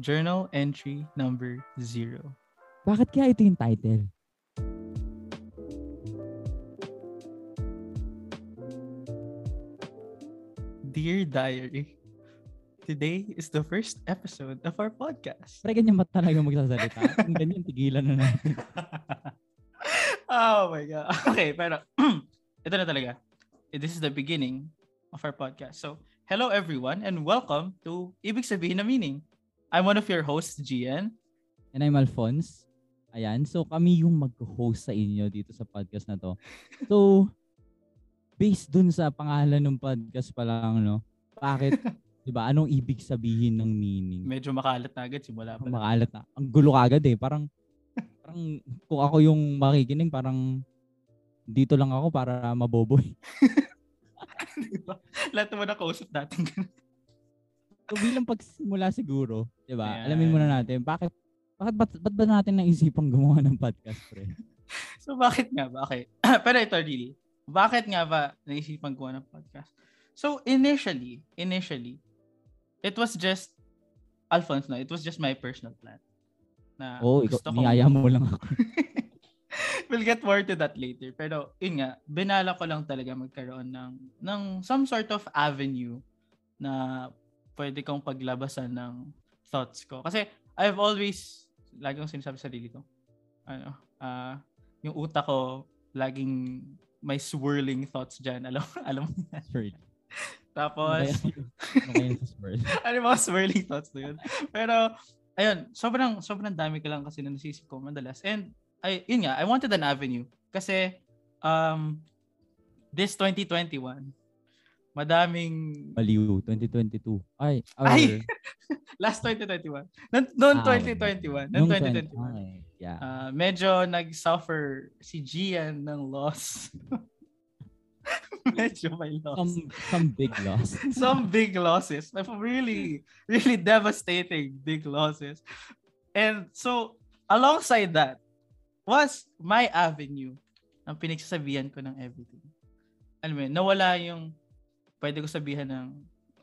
Journal Entry Number Zero. Bakit kaya ito yung title? Dear Diary, today is the first episode of our podcast. Pre, ganyan ba talaga magsasalita? Kung ganyan, tigilan na natin. oh my God. Okay, pero ito na talaga. This is the beginning of our podcast. So, hello everyone and welcome to Ibig Sabihin na Meaning. I'm one of your hosts, Gian. And I'm Alphonse. Ayan, so kami yung mag-host sa inyo dito sa podcast na to. So, based dun sa pangalan ng podcast pa lang, no? Bakit, di ba, anong ibig sabihin ng meaning? Medyo makalat na agad, simula pa. Makalat na. Ang gulo kagad eh. Parang, parang kung ako yung makikinig, parang dito lang ako para maboboy. Di ba? Lahat naman nakausap natin bilang pagsimula siguro, 'di ba? Alamin muna natin bakit bakit ba't, ba't ba natin naisipang gumawa ng podcast, pre? So bakit nga ba? Okay. Pero ito really. Bakit nga ba naisipan ko ng podcast? So initially, initially, it was just Alphonse, no? It was just my personal plan. Na oh, ikaw, gusto ko- niyaya mo lang ako. we'll get more to that later. Pero yun nga, binala ko lang talaga magkaroon ng, ng some sort of avenue na pwede kong paglabasan ng thoughts ko. Kasi I've always, lagi kong sinasabi sa sarili ko, ano, ah yung utak ko, laging may swirling thoughts dyan. Alam, alam mo yan. Sure. Tapos, ano ano yung mga swirling thoughts na yun. Pero, ayun, sobrang, sobrang dami ka lang kasi na nasisip ko madalas. And, ay, yun nga, I wanted an avenue. Kasi, um, this 2021, madaming, Baliw, 2022. Ay, our, Ay! last 2021, noon noon Ah, 2021, noon nung 2021, 20 okay, yeah. ah, medyo nag-suffer si Gian ng loss. medyo may loss. some, some big loss. some big losses. Like really, really devastating big losses. And so, alongside that, was my avenue ng pinagsasabihan ko ng everything. Alam mo yun, nawala yung pwede ko sabihan ng,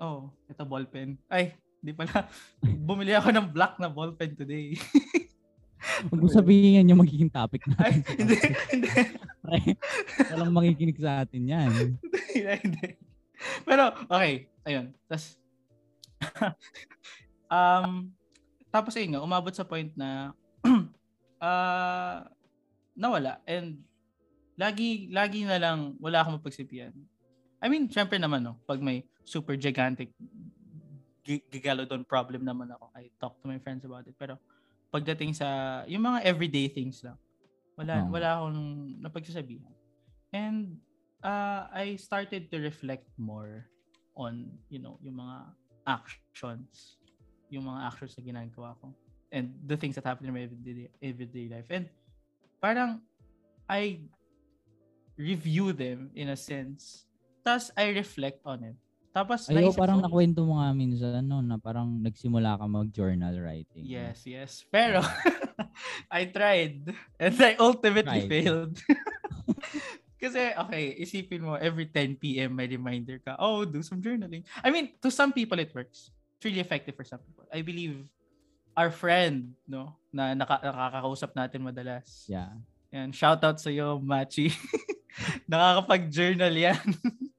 oh, ito ballpen. Ay, di pala. Bumili ako ng black na ballpen today. Huwag mo sabihin yan yung magiging topic Ay, natin. hindi, hindi. Pre, walang makikinig sa atin yan. hindi, hindi. Pero, okay. Ayun. Tapos, um, tapos ayun nga, umabot sa point na, ah, nawala. And, lagi, lagi na lang, wala akong mapagsipian. I mean, syempre naman, no, pag may super gigantic gi- gigalodon problem naman ako, I talk to my friends about it. Pero, pagdating sa, yung mga everyday things lang, wala, Oo. wala akong napagsasabihan. And, uh, I started to reflect more on, you know, yung mga actions, yung mga actions na ginagawa ko, and the things that happen in my everyday, everyday life. And parang I review them in a sense. Tapos I reflect on it. Tapos Ayo, parang ko- nakwento mo nga minsan, no, na parang nagsimula ka mag-journal writing. no? Yes, yes. Pero I tried and I ultimately Tried. failed. Kasi, okay, isipin mo, every 10 p.m. may reminder ka, oh, do some journaling. I mean, to some people it works. It's really effective for some people. I believe our friend, no, na naka- nakakakausap natin madalas. Yeah. Yan, shout out sa iyo, Machi. Nakakapag-journal yan.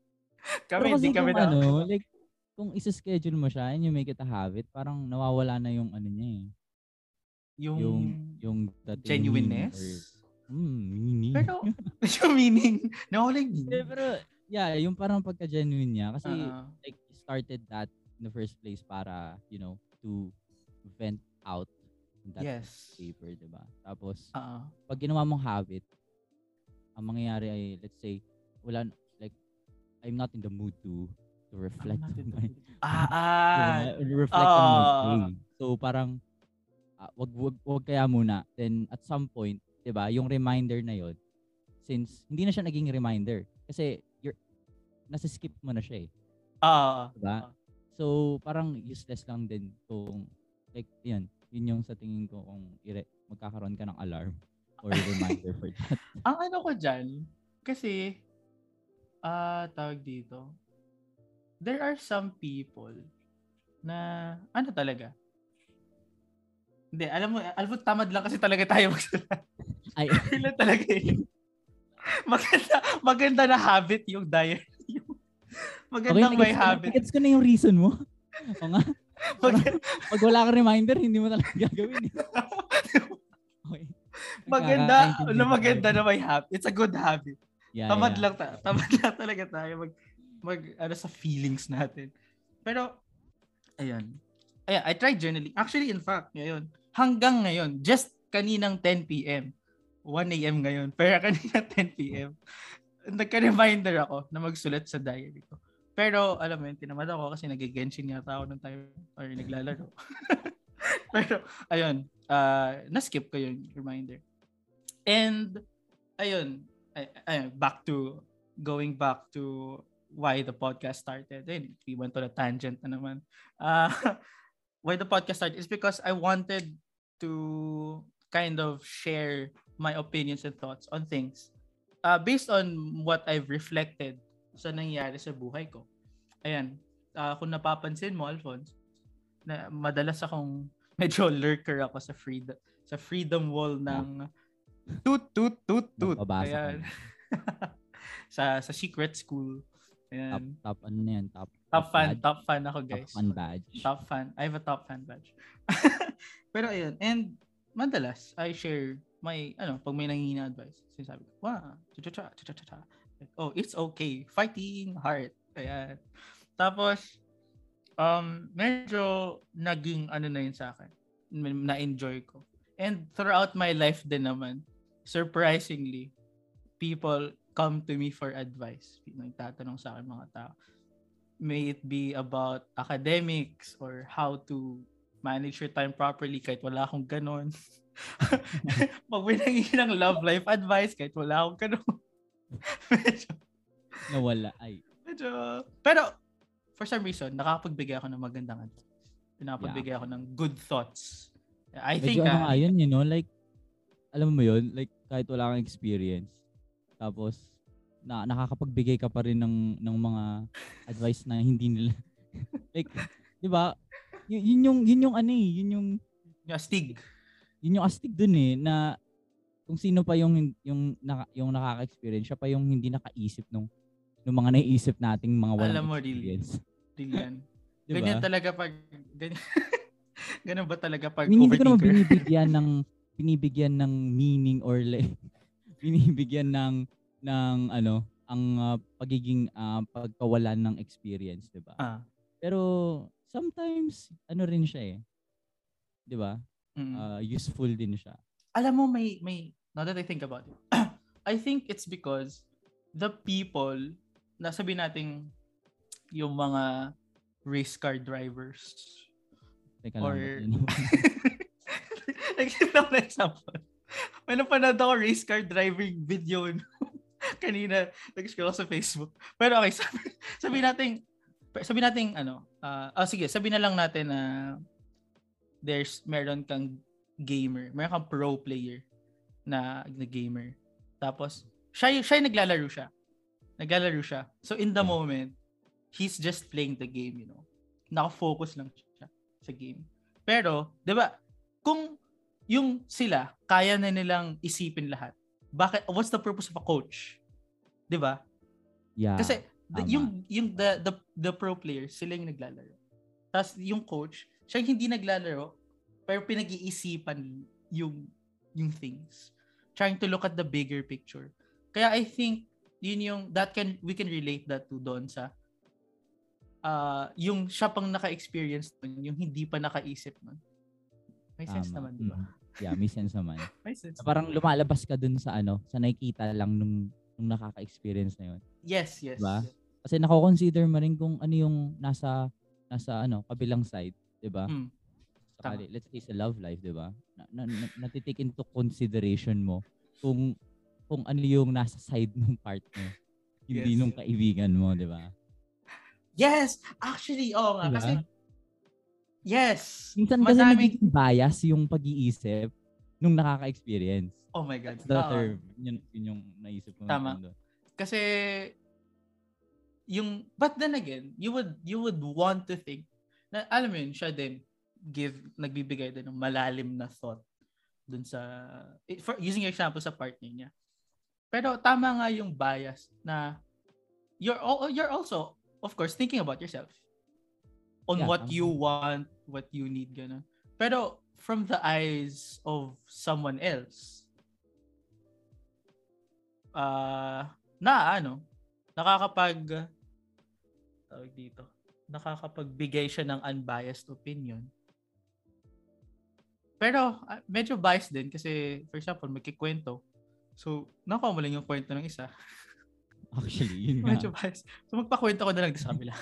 kami, Pero kasi hindi kami na. ano, like, kung isa-schedule mo siya and you make it a habit, parang nawawala na yung ano niya eh. yung, Yung, yung genuineness. or- Hmm, meaning. Pero, yung meaning, nawala yung meaning. pero, yeah, yung parang pagka-genuine niya. Kasi, Ah, like, started that in the first place para, you know, to vent out that yes. paper, di ba? Tapos, Ah, pag ginawa mong habit, ang mangyayari ay, let's say, wala, like, I'm not in the mood to to reflect I'm not on my, ah, ah, reflect on my Ah. day. So, parang, ah, wag, wag, wag kaya muna. Then, at some point, 'di ba yung reminder na yon since hindi na siya naging reminder, kasi, you're, nasa-skip mo na siya eh. ah, Diba? ah. So, parang useless lang din kung, like, yun, yun yung sa tingin ko kung ire- magkakaroon ka ng alarm or reminder for that. Ang ano ko dyan, kasi, ah, tawag dito, there are some people na, ano talaga, Hindi, alam mo, alam mo, tamad lang kasi talaga tayo magsulat. Ay, lang talaga yun. Maganda, maganda na habit yung diary. Magandang may nagets- habit. Gets ko na yung reason mo. O nga, Pag wala kang reminder, hindi mo talaga gagawin. Okay. maganda, na maganda na may habit. It's a good habit. Yeah, Tamad yeah. lang ta. Tamad lang talaga tayo mag mag ano sa feelings natin. Pero ayun. Ayan, I tried journaling. Actually, in fact, ngayon, hanggang ngayon, just kaninang 10 p.m. 1 a.m. ngayon. Pero kanina 10 p.m. Nagka-reminder ako na magsulat sa diary ko. Pero alam mo yun, tinamad ako kasi nag-genshin yata ako ng time or naglalaro. Pero ayun, uh, na-skip ko yung reminder. And ayun, ay, ayun, back to going back to why the podcast started. Ayun, we went on a tangent na naman. Uh, why the podcast started is because I wanted to kind of share my opinions and thoughts on things uh, based on what I've reflected sa nangyari sa buhay ko. Ayan, uh, kung napapansin mo, Alphonse, na madalas akong medyo lurker ako sa freedom sa freedom wall ng toot toot toot toot. Ayan. sa sa secret school. Top, Ayan. top, ano na yan? Top, Top fan, badge? top fan ako, Top guys. fan badge. Top fan. I have a top fan badge. Pero ayun, and madalas I share my ano, pag may nangingina advice, sinasabi ko, "Wow, cha cha cha cha cha cha." Like, oh, it's okay. Fighting hard. Ayan. Tapos um medyo naging ano na yun sa akin. Na-enjoy ko. And throughout my life din naman, surprisingly, people come to me for advice. Nagtatanong sa akin mga tao may it be about academics or how to manage your time properly kahit wala akong ganon. Pag may nangyayari ng love life advice kahit wala akong ganon. Medyo, Nawala. Ay, medyo, pero for some reason, nakakapagbigay ako ng magandang advice. Nakakapagbigay ako ng good thoughts. I think, medyo ano ah, nga yun, you know, like, alam mo yun, like, kahit wala kang experience, tapos, na nakakapagbigay ka pa rin ng ng mga advice na hindi nila like 'di ba y- yun yung yun yung ano eh yun yung yung astig. yun yung astig dun eh na kung sino pa yung yung naka, yung nakaka-experience siya pa yung hindi nakaisip nung nung mga naiisip nating mga walang Alam mo, experience. Din yan. Diba? Ganyan talaga pag, ganyan, ganun ba talaga pag I mean, hindi ko naman overthinker? binibigyan ng binibigyan ng meaning or like binibigyan ng ng ano ang ah, pagiging ah, pagkawalan ng experience, 'di ba? Ah, Pero sometimes ano rin siya eh. 'Di ba? mm. Ah, useful din siya. alam mo may may now that I think about it I think it's because the people na sabi nating yung mga race car drivers Teka Or- lang. ba't yun? Nag-isip ako ng example. May napanood ako race car driving video no? kanina. Nag-scroll sa Facebook. Pero okay, sabi, sabi natin, sabi natin ano, ah oh, sige, sabi na lang natin na there's meron kang gamer, meron kang pro player na, na gamer. Tapos, siya, siya yung naglalaro siya. Naglalaro siya. So, in the moment, he's just playing the game, you know. Naka-focus lang siya sa game. Pero, di ba, kung yung sila, kaya na nilang isipin lahat, bakit, what's the purpose of a coach? Di ba? yeah. Kasi the, yung yung the, the the pro players, sila yung naglalaro. Tapos yung coach, siya yung hindi naglalaro, pero pinag-iisipan yung yung things. Trying to look at the bigger picture. Kaya I think yun yung that can we can relate that to doon sa uh, yung siya pang naka-experience nun, yung hindi pa nakaisip nun. May sense Tama. naman, di ba? Mm. Yeah, may sense naman. May sense. Na parang lumalabas ka dun sa ano, sa nakikita lang nung nung nakaka-experience na yun. yes, yes. Diba? yes. Kasi nako-consider mo rin kung ano yung nasa nasa ano, kabilang side, 'di ba? Mm. Saka, Tama. let's say sa love life, 'di ba? Na, na, na, natitake into consideration mo kung kung ano yung nasa side ng partner. Hindi Yes. nung kaibigan mo, 'di ba? Yes! Actually, oo nga. Diba? Kasi, yes! Minsan kasi Madaming- nagiging bias yung pag-iisip nung nakaka-experience. Oh my God. That's the Oo. term. Yun, yun yung naisip ko. Tama. doon. Kasi yung but then again, you would you would want to think na alam mo yun, siya din give nagbibigay din ng malalim na thought dun sa eh, for using your example sa partner niya. Pero tama nga yung bias na you're all, you're also of course thinking about yourself on Yeah, what tama. you want, what you need ganun. Pero from the eyes of someone else uh, na ano, nakakapag tawag dito, nakakapagbigay siya ng unbiased opinion. Pero ah, medyo biased din kasi for example, magkikwento. So, nakuha mo lang yung kwento ng isa. Actually, yun nga. Medyo biased. So, magpakwento ko na lang sa kabila.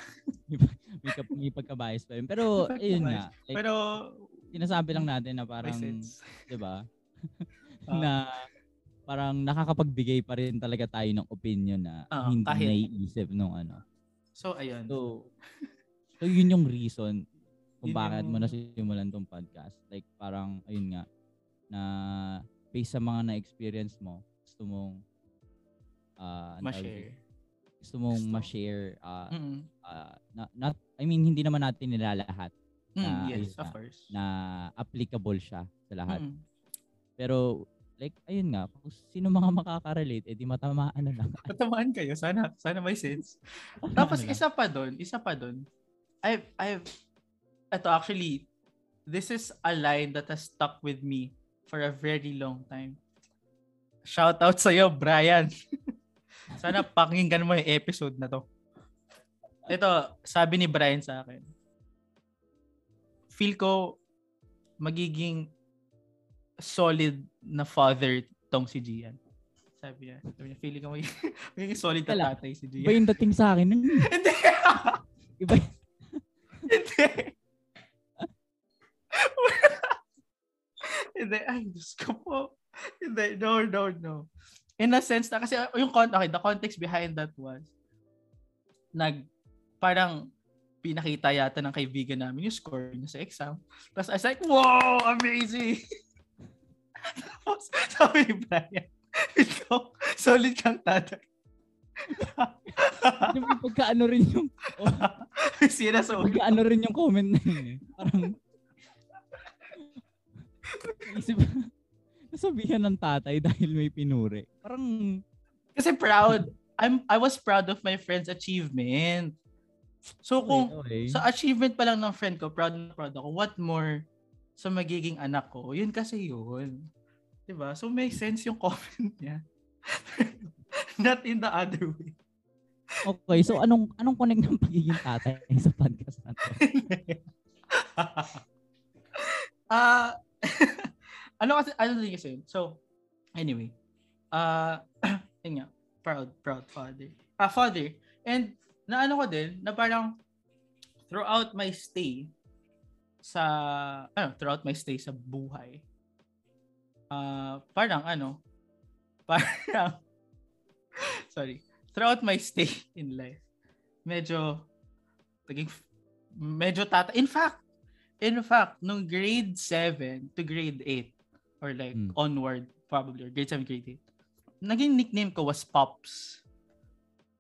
may, kap- may pagka-bias pa yun. Pero, May ayun nga. Like, Pero, sinasabi lang natin na may parang, di ba? Ah. na parang nakakapagbigay pa rin talaga tayo ng opinion na Ah, hindi kahit- naiisip nung ano. So, ayun. So, so yun yung reason kung Yun bakit mo yung- nasimulan tong podcast. Like parang, ayun nga, na based sa mga na-experience mo, gusto mong uh, ma-share. gusto mong Gusto. ma-share uh, Mm-mm. uh, na, not, I mean, hindi naman natin nilalahat Mm, na- yes, ayun of na. course. na applicable siya sa lahat. Mm. Pero, like, ayun nga, kung sino mga makaka-relate, edi matamaan na lang. Patamaan kayo. Sana, sana may sense. Ano Tapos isa pa doon, isa pa doon. I've I've ito actually this is a line that has stuck with me for a very long time. Shout out sa iyo, Brian. Sana pakinggan mo yung episode na to. Ito, sabi ni Brian sa akin. Feel ko magiging solid na father tong si Gian. Sabi niya, sabi niya, feeling ko magiging, magiging solid na tatay si Iba Gian. yung dating sa akin. Hindi! Iba Hindi. Hindi. Ay, Diyos ko po. Hindi. No, no, no. In a sense na, kasi yung con- okay, the context behind that was, nag, parang, pinakita yata ng kaibigan namin yung score niya sa exam. Tapos I was like, wow, amazing! Tapos sabi ni Brian, ikaw, solid kang tatay. Yung pagkaano rin yung oh, Sina so pagkaano rin yung comment na yun eh. Parang Isip, nasabihan ng tatay dahil may pinuri. Parang Kasi proud. I'm I was proud of my friend's achievement. So kung okay, okay. sa achievement pa lang ng friend ko, proud na proud ako. What more sa magiging anak ko? Yun kasi yun. 'Di ba? So may sense yung comment niya. Not in the other way. okay, so anong anong connect ng pagiging tatay sa podcast na to? Ah, ano kasi ano din kasi yun? So anyway, ah yun nga, proud proud father. Ah father. And na ano ko din na parang throughout my stay sa ano, throughout my stay sa buhay. Ah, parang ano, parang sorry, throughout my stay in life, medyo naging medyo tata. In fact, in fact, nung grade 7 to grade 8 or like Hmm. onward probably or grade 7 grade 8. Naging nickname ko was Pops.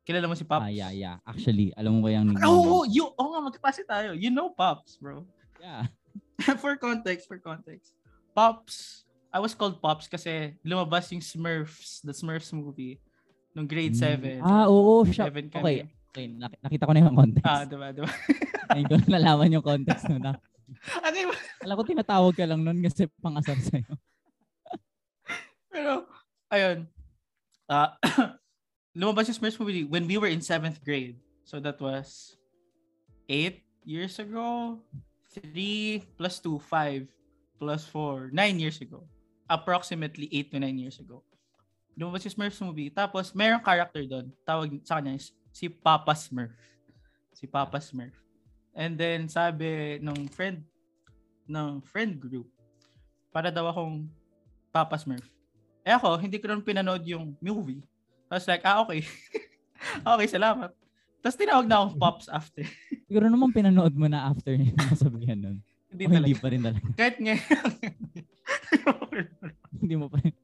Kilala mo si Pops? Ah, yeah, yeah. Actually, alam mo ba yung nickname? Oh, you, oh nga, magkapase tayo. You know Pops, bro. Yeah. for context, for context. Pops, I was called Pops kasi lumabas yung Smurfs, the Smurfs movie, nung grade 7. Ah, oo, siya. Seven Okay, kami. okay. nak- nakita ko na yung context. Ah, diba, diba? Ngayon ko na nalaman yung context nun. Na. Okay, Alam ko tinatawag ka lang nun kasi pangasar sa'yo. pero, ayun. Ah, lumabas yung Smurfs movie when we were in 7th grade. So that was 8 years ago. 3 plus 2, 5 plus 4, 9 years ago. Approximately 8 to 9 years ago. Lumabas yung Smurfs movie. Tapos, mayroong character doon. Tawag sa kanya si Papa Smurf. Si Papa Smurf. And then, sabi nung friend, ng friend group, para daw akong Papa Smurf. Eh ako, hindi ko rin pinanood yung movie. I was like, ah, okay. okay, salamat. Tapos tinawag na akong Pops after. Siguro naman pinanood mo na after yung nasabihan nun. hindi O hindi pa rin talaga. Kahit ngayon. hindi mo pa rin.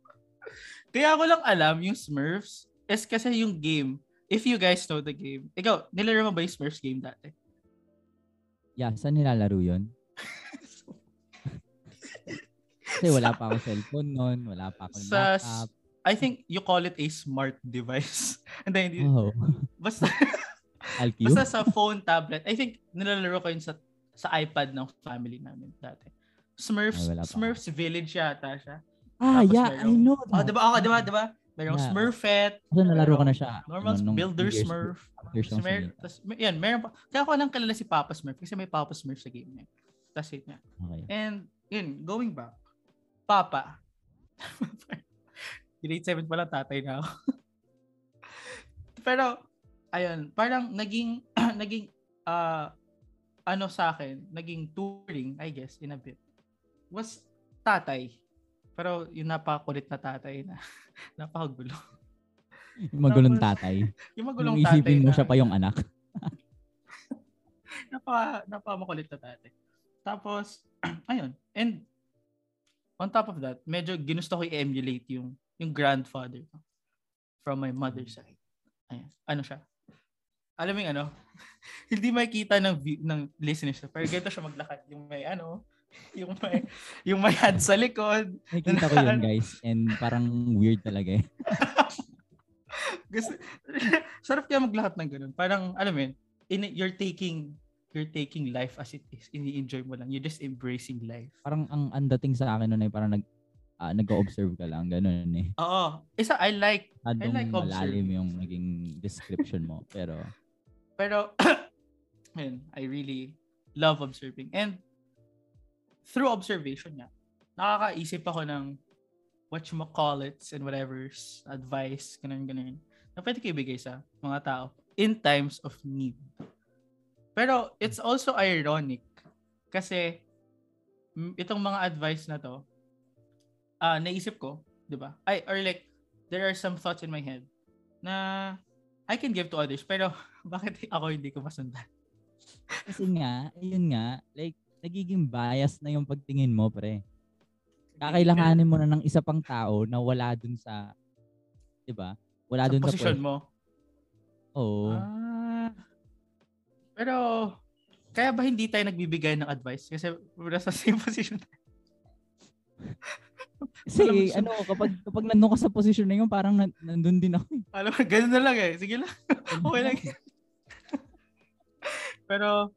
Kaya ko lang alam yung Smurfs is kasi yung game. If you guys know the game. Ikaw, nilaro mo ba yung Smurfs game dati? Yeah, saan nilalaro yun? Kasi wala pa akong cellphone noon, wala pa akong Sa, laptop. I think you call it a smart device. And then, Oh, basta, basta sa phone, tablet. I think nilalaro ko yun sa sa iPad ng family namin dati. Smurfs, Ay. Smurfs Village yata siya. Ah, Tapos yeah, I merong- know Oh, that. diba? Oh, diba? Diba? Merong Yeah. Smurfette. Kasi nalaro ko na siya. Normal ano, Builder years- Smurf. years ng mer- tas, yan, meron pa. Kaya ko lang kilala si Papa Smurf kasi may Papa Smurf sa game niya. That's it niya. Okay. And, yun, going back. Papa. Grade 7 pa lang tatay na ako. Pero, ayun, parang naging, naging, ah, ano sa akin, naging touring, I guess, in a bit, was tatay. Pero yung napakulit na tatay na napakagulo. Yung magulong tatay. Yung magulong tatay isipin mo na, siya pa yung anak. napa, napamakulit na tatay. Tapos, ayun. And, on top of that, medyo ginusto ko i-emulate yung, yung grandfather ko from my mother's side. Ayan. Ano siya? Alam mo yung ano? hindi makikita ng view, ng listeners. Pero ganito siya maglakad. Yung may ano, yung may, yung may hand sa likod. Nakikita ko yun, guys. And parang weird talaga eh. Gusto, sarap kaya maglakad ng ganun. Parang, alam mo yun, in, you're taking you're taking life as it is. Ini-enjoy mo lang. You're just embracing life. Parang ang ang dating sa akin nun ay parang nag ah, nag-observe ka lang. Ganun eh. Oo. Isa, I like, Adong like malalim observing. yung naging description mo. Pero, pero, I really love observing. And, through observation nga, nakakaisip ako ng whatchamacallits and whatever's advice, ganun, ganun, na pwede ko ibigay sa mga tao in times of need. Pero, it's also ironic kasi itong mga advice na to, ah naisip ko, di ba? Ay, or like, there are some thoughts in my head na I can give to others, pero bakit ako hindi ko masundan? kasi nga, ayun nga, like, nagiging bias na yung pagtingin mo, pre. Kakailanganin mo na ng isa pang tao na wala dun sa, di ba? Wala sa dun sa posisyon pos- mo. Oo. Ah. Pero, kaya ba hindi tayo nagbibigay ng advice? Kasi nasa same position. Kasi Alam mo, ano, kapag kapag nandun ka sa posisyon na yun, parang nan- nandun din ako. eh. Alam mo, ganun na lang eh. Sige lang. Okay lang. Pero,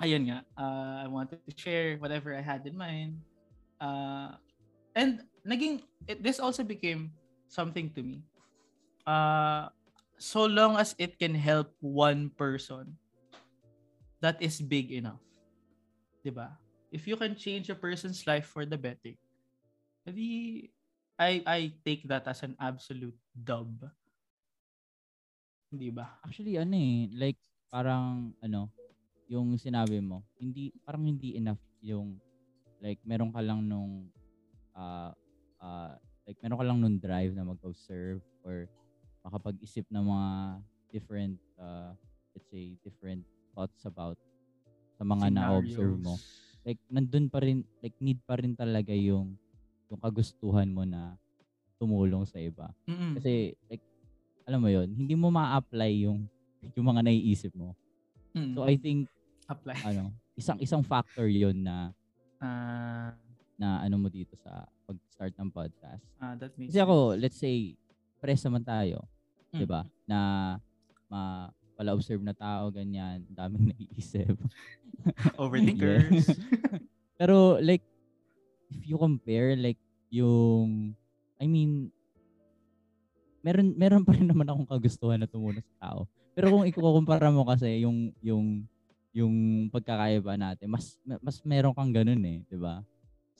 ayun nga. uh, I wanted to share whatever I had in mind. Uh, and, naging, it, this also became something to me. Uh, so long as it can help one person, that is big enough. 'Di ba? If you can change a person's life for the better, I I take that as an absolute dub. Hindi ba? Actually, ano eh, like, parang, ano, yung sinabi mo, hindi, parang hindi enough yung, like, meron ka lang nung, ah, ah, like, meron ka lang nung drive na mag-observe or makapag-isip ng mga different, uh, let's say, different thoughts about sa mga na-observe mo. Scenarios. Like, nandun pa rin, like, need pa rin talaga yung, yung kagustuhan mo na tumulong sa iba. Mm-mm. Kasi, like, alam mo yon hindi mo ma-apply yung, yung mga naiisip mo. Mm. So, I think, apply. ano, isang isang factor yon na, Ah, na ano mo dito sa pag-start ng podcast. ah, that makes Kasi ako, sense. let's say, press naman tayo, Mm. 'di ba? Na ma pala observe na tao ganyan, daming naiisip. Overthinkers. Pero like if you compare like yung I mean meron meron pa rin naman akong kagustuhan na tumulong sa tao. Pero kung ikukumpara mo kasi yung yung yung pagkakaiba natin, mas mas meron kang ganun eh, 'di ba?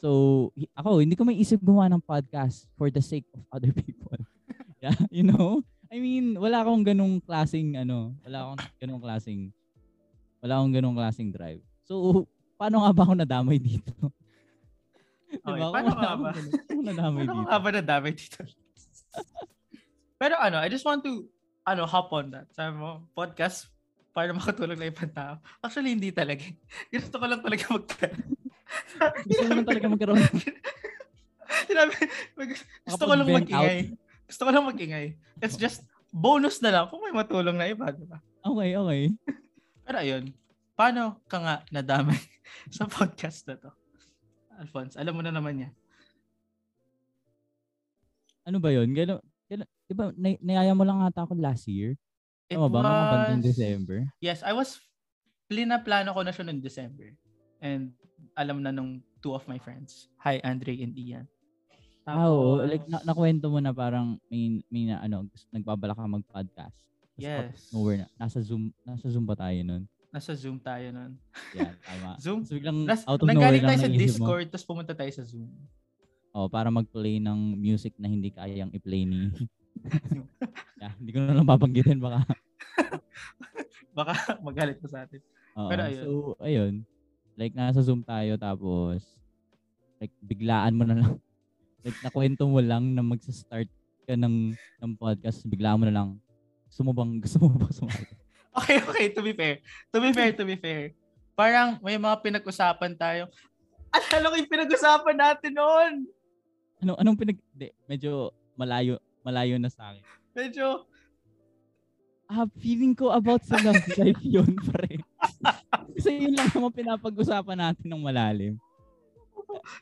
So, ako hindi ko may isip gumawa ng podcast for the sake of other people. yeah, you know? I mean, wala akong ganung klasing ano, wala akong ganung klasing wala akong ganung klasing drive. So, paano nga ba ako nadamay dito? Okay, diba? paano nga ba? paano nadamay dito? nga ba na damay dito? Pero ano, I just want to ano, hop on that. Sabi mo, podcast para makatulong na ibang tao. Actually, hindi talaga. Gusto ko lang talaga mag Gusto ko lang talaga magkaroon. Sinabi, gusto ko lang mag-ingay. Gusto ko lang mag-ingay. It's just bonus na lang kung may matulong na iba, di ba? Okay, okay. Pero ayun, paano ka nga nadamay sa podcast na to? Alphonse, alam mo na naman yan. ano ba yun? Gano, gano, di ba, nay- nayaya mo lang ata ako last year? It Tama ba? Was- December? Yes, I was plina-plano ko na siya noong December. And alam na nung two of my friends. Hi, Andre and Ian. Ah, oo. Tapos- Like, na, nakwento mo na parang may, may na, ano, gusto- nagbabala ka mag-podcast. Tapos Yes. Nowhere na. Nasa Zoom, nasa Zoom ba tayo nun? Nasa Zoom tayo nun. Yan, tama. Zoom? Tapos biglang Nas, out of nowhere nanggaling lang tayo sa. Discord, tapos pumunta tayo sa Zoom. Oh, para mag-play ng music na hindi kayang i-play ni... yeah, hindi ko na lang babanggitin baka. Baka magalit pa sa atin. Oo. Pero ayun. So, ayun. Like, nasa Zoom tayo tapos like, biglaan mo na lang. like, nakwento mo lang na magsa-start ka ng, ng podcast, biglaan mo na lang. Gusto mo bang, gusto mo ba sumali? Okay, okay, to be fair. To be fair, to be fair. Parang may mga pinag-usapan tayo. Alala ko yung pinag-usapan natin noon. Ano, anong pinag... Di, medyo malayo, malayo na sa akin. Medyo, Ah, feeling ko about sa love life yun, pare. Kasi yun lang naman pinapag-usapan natin ng malalim.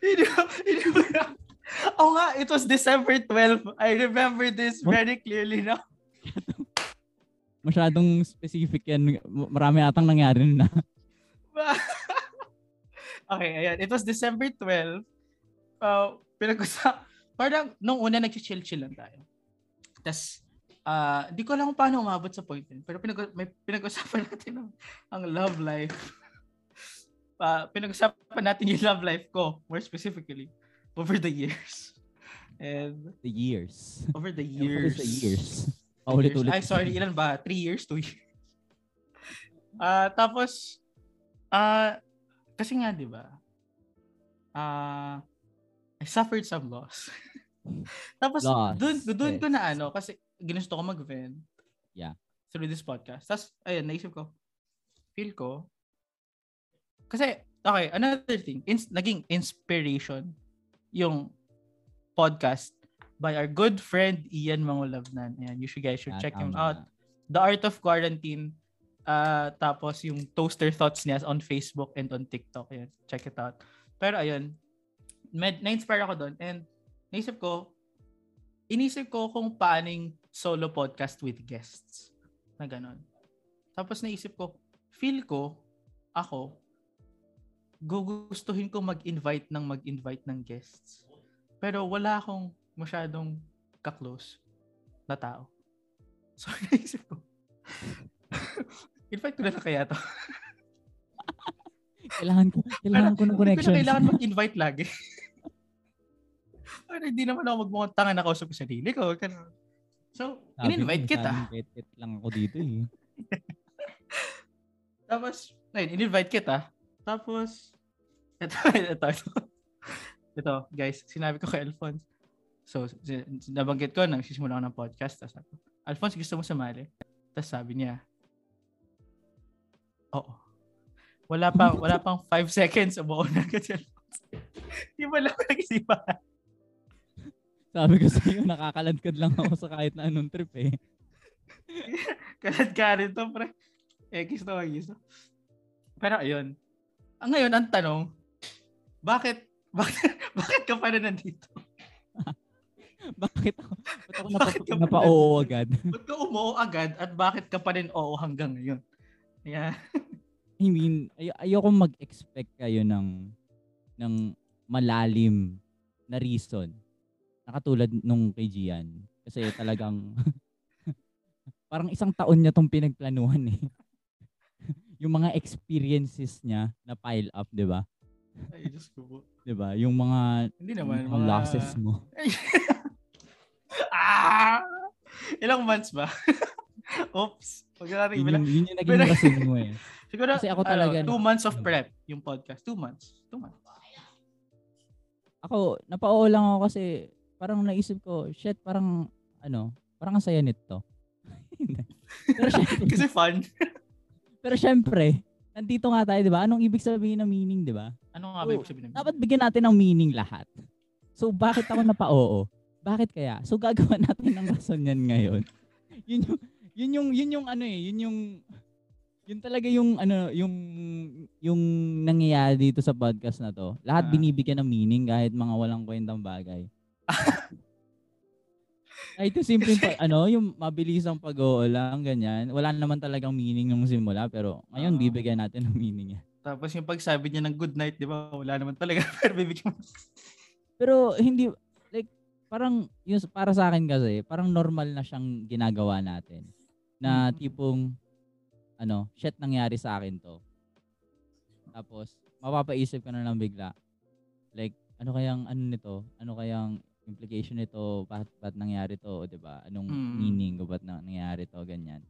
hindi ko, hindi ko na- Oo nga, it was December 12. I remember this very clearly now. Masyadong specific yan. Marami atang nangyari na. okay, ayan. It was December 12. Uh, pinag-usap, parang nung una nag-chill-chill lang tayo. Tapos, ah, di ko alam kung paano umabot sa point yun. Pero pinag- may pinag-usapan natin ang, ang love life. Ah, pinag-usapan natin yung love life ko, more specifically, over the years. And The years. over the Over years. the years. Paulit-ulit. Ay, sorry, ilan ba? Three years, two years. Ah, tapos, ah, kasi nga, di ba? Ah, I suffered some loss. tapos, Loss, dun, dun ko yes. na ano, kasi ginusto ko mag-vent. Yeah. Through this podcast. Tapos, ayun, naisip ko, feel ko, kasi, okay, another thing, ins- naging inspiration yung podcast by our good friend Ian Mangulavnan. Ayan, you should guys should Ah, check him out. The Art of Quarantine. ah tapos yung Toaster Thoughts niya on Facebook and on TikTok. Ayan, check it out. Pero ayun, med- na-inspire ako doon and naisip ko, inisip ko kung paaning solo podcast with guests. Na ganon. Tapos naisip ko, feel ko, ako, gugustuhin ko mag-invite ng mag-invite ng guests. Pero wala akong masyadong ka-close na tao. So, naisip ko, invite ko na lang kaya to. Kailangan ko, kailangan ko ng connection. kailangan mag-invite lagi. Pero hindi naman ako magmukhang tanga na kausap ko sa sarili ko. So, in-invite kita. Ket lang ako dito eh. Tapos, ayun, in-invite kita. Tapos, ito, ito, ito. Ito, guys, sinabi ko kay Alphonse. So, nabanggit ko, nagsisimula ako ng podcast. Tapos sabi ko, Alphonse, gusto mo sumali? Tapos sabi niya, oo. Wala pa, wala pang 5 seconds, umuo na agad si Alphonse. Di ba lang nag-isipan? Sabi ko sa iyo, nakakaladkad lang ako sa kahit na anong trip eh. Kalad ka rin to, pre. X X to. Pero ayun. Ang ngayon, ang tanong, bakit, bakit, bakit ka pa rin nandito? bakit ako, ba't ako napa, Bakit ka ba napa-oo agad? Ba't ka umuo agad at bakit ka pa rin oo hanggang ngayon? Yeah. I mean, ay- ayoko mag-expect kayo ng ng malalim na reason. Nakatulad nung kay Gian. Kasi talagang parang isang taon niya tong pinagplanuhan eh. yung mga experiences niya na pile up, 'di ba? Ay, Diyos ko po. 'Di ba? Yung mga, Hindi naman. yung mga losses mo. ah! Ilang months ba? Oops. Huwag na natin Yun, ibilang. yung, yun yung naging rason mo eh. Siguro, Kasi ako ano, talaga, two no? months of prep yung podcast. Two months. Two months. Ako, napao lang ako kasi parang naisip ko, shit, parang ano, parang ang saya nito. Pero syempre, Kasi fun. pero syempre, nandito nga tayo, 'di ba? Anong ibig sabihin ng meaning, 'di ba? Ano nga Oo. ibig sabihin? Dapat bigyan natin ng meaning lahat. So bakit ako napa-oo? Bakit kaya? So gagawa natin ng rason yan ngayon. Yun yung yun yung yun yung ano eh, yun yung yun talaga yung ano yung yung nangyayari dito sa podcast na to. Lahat Ah. binibigyan ng meaning kahit mga walang kwentang bagay. Kahit yung simple pa, ano, yung mabilisang pag-oo lang, ganyan. Wala naman talagang meaning nung simula, pero ngayon Oo. bibigyan natin ng meaning yan. Tapos yung pagsabi niya ng good night, di ba? Wala naman talaga. Pero bibigyan mo. Pero hindi, like, parang, yung, para sa akin kasi, parang normal na siyang ginagawa natin. Na Mm. tipong, ano, shit nangyari sa akin to. Tapos, mapapaisip ka na lang bigla. Like, ano kayang, ano nito? Ano kayang implication nito? Ba't, ba't nangyari to? O, 'di ba Anong Mm. meaning o ba't na, nangyari to? Ganyan.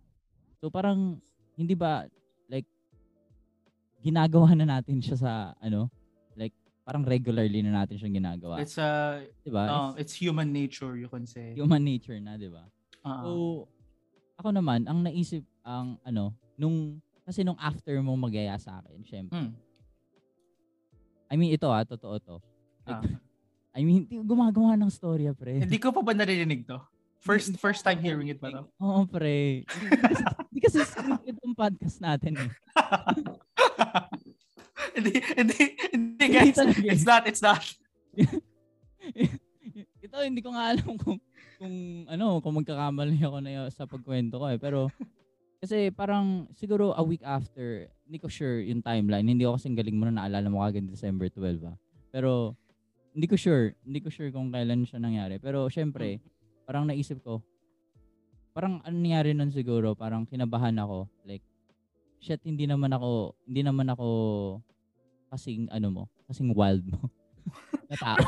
So, parang, hindi ba, like, ginagawa na natin siya sa, ano, like, parang regularly na natin siyang ginagawa. It's uh, 'di ba? uh, it's human nature, you can say. human nature na, 'di ba? Uh, So ako naman ang naisip ang ano nung kasi nung after mo magaya sa akin, syempre. mm, I mean ito ah, totoo to. Like, I mean, gumagawa ng storya, pre. Hindi ko pa ba narinig to? First first time hearing it ba to? Oo, pre. Hindi kasi scripted itong podcast natin eh. hindi, hindi, hindi guys. eh. It's not, it's not. ito hindi ko nga alam kung kung ano, kung magkakamali ako na sa pagkwento ko eh. Pero kasi parang siguro a week after, hindi ko sure yung timeline. Hindi ko kasing galing mo na naalala mo kagad December 12 ah. Pero hindi ko sure. Hindi ko sure kung kailan siya nangyari. Pero syempre, parang naisip ko, parang ano nangyari nun siguro, parang kinabahan ako. Like, shit, hindi naman ako, hindi naman ako kasing ano mo, kasing wild mo. na tao.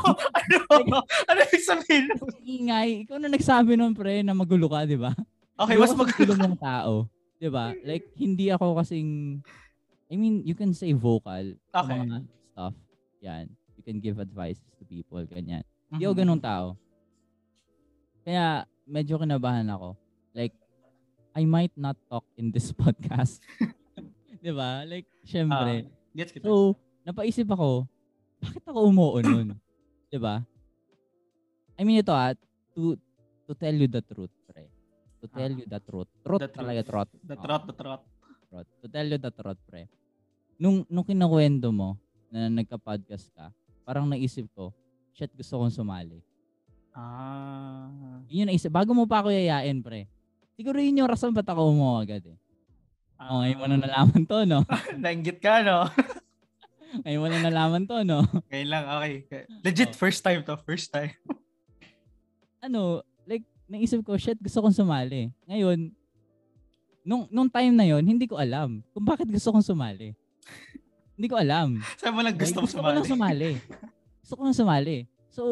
ano? Ano yung sabihin? ingay. Ikaw na nagsabi nun, pre, na magulo ka, di ba? Okay, mas magulo mong tao. Di ba? Like, hindi ako kasing, I mean, you can say vocal Okay. mga stuff. Yan. You can give advice to people, ganyan. Hindi Mhm. ako ganung tao. Kaya, medyo kinabahan ako. Like, I might not talk in this podcast. di ba? Like, syempre. Gets kita. So, napaisip ako, bakit ako umuo nun? 'Di ba? I mean ito ah, to, to tell you the truth, pre. To tell Ah. you the truth. Truth The truth. talaga, truth. The Oo, trot, the trot. truth. To tell you the truth, pre. Nung, nung kinakwento mo na nagka-podcast ka, parang naisip ko, shit, gusto kong sumali. Ah. Yun yung naisip. Bago mo pa ako yayain, pre. Siguro yun yung rason ba't ako umuo agad eh. Oh, ngayon mo na nalaman to, no? Nainggit ka, no? ngayon mo na nalaman to, no? Ngayon lang, okay. Legit, Oh. first time to. First time. ano, like, naisip ko, shit, gusto kong sumali. Ngayon, nung, nung time na yon hindi ko alam kung bakit gusto kong sumali. Hindi ko alam. Saan mo lang gusto mo gusto ko sumali? lang sumali. Gusto ko lang sumali. So,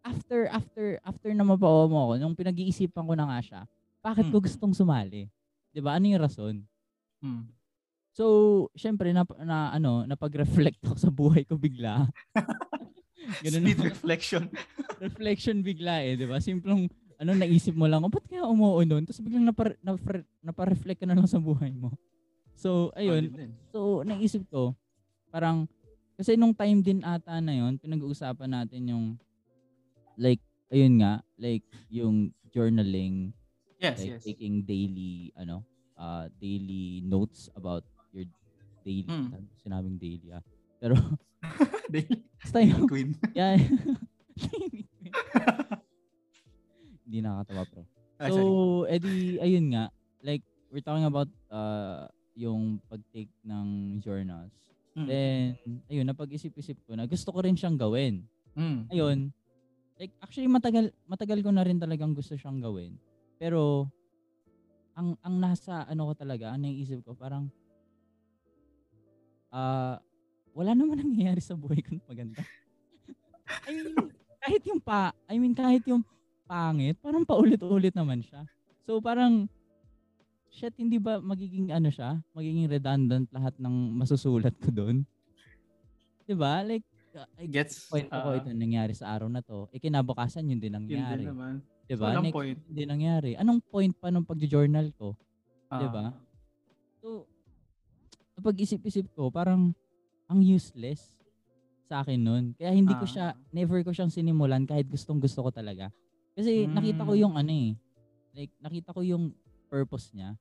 after, after, after na mapawa mo ako, nung pinag-iisipan ko na nga siya, bakit ko Hmm. gustong sumali? 'Di ba Ano yung rason? Hmm. So, syempre, na, na, ano, napag-reflect ako sa buhay ko bigla. Ganun Speed naman. reflection. reflection bigla eh, di ba? Simpleng, ano, naisip mo lang, oh, ba't kaya umuo nun? Tapos biglang napar, napar, napareflect ka na lang sa buhay mo. So, ayun. So, naisip ko, parang, kasi nung time din ata na yon pinag-uusapan natin yung, like, ayun nga, like, yung journaling, Yes, like, yes. taking daily, ano, uh, daily notes about your daily, Mm. sinabing daily ah. Pero, Daily yung, Queen. Yeah. Hindi nakakatawa, pre. Ah. So, edi, ayun nga. Like, we're talking about uh, yung pag-take ng journals. Mm. Then, ayun, napag-isip-isip ko na gusto ko rin siyang gawin. Mm. Ayun, like, actually, matagal, matagal ko na rin talagang gusto siyang gawin. Pero, ang ang nasa ano ko talaga, ang naiisip ko, parang, ah, wala naman nangyayari sa buhay ko na maganda. I mean, kahit yung pa, I mean, kahit yung pangit, parang paulit-ulit naman siya. So, parang, shit, hindi ba magiging ano siya? Magiging redundant lahat ng masusulat ko doon? 'Di ba Like, I Gets. point ko ah, ito nangyari sa araw na to. Eh, kinabukasan yun din yun nangyari. din naman. Di So, Next, point. yun din nangyari. Anong point pa nung pag-journal ko? Ah, Diba? So, pag-isip-isip ko, parang ang useless sa akin nun. Kaya hindi ko Ah. siya, never ko siyang sinimulan kahit gustong gusto ko talaga. Kasi nakita ko Mm. yung ano eh, like nakita ko yung purpose niya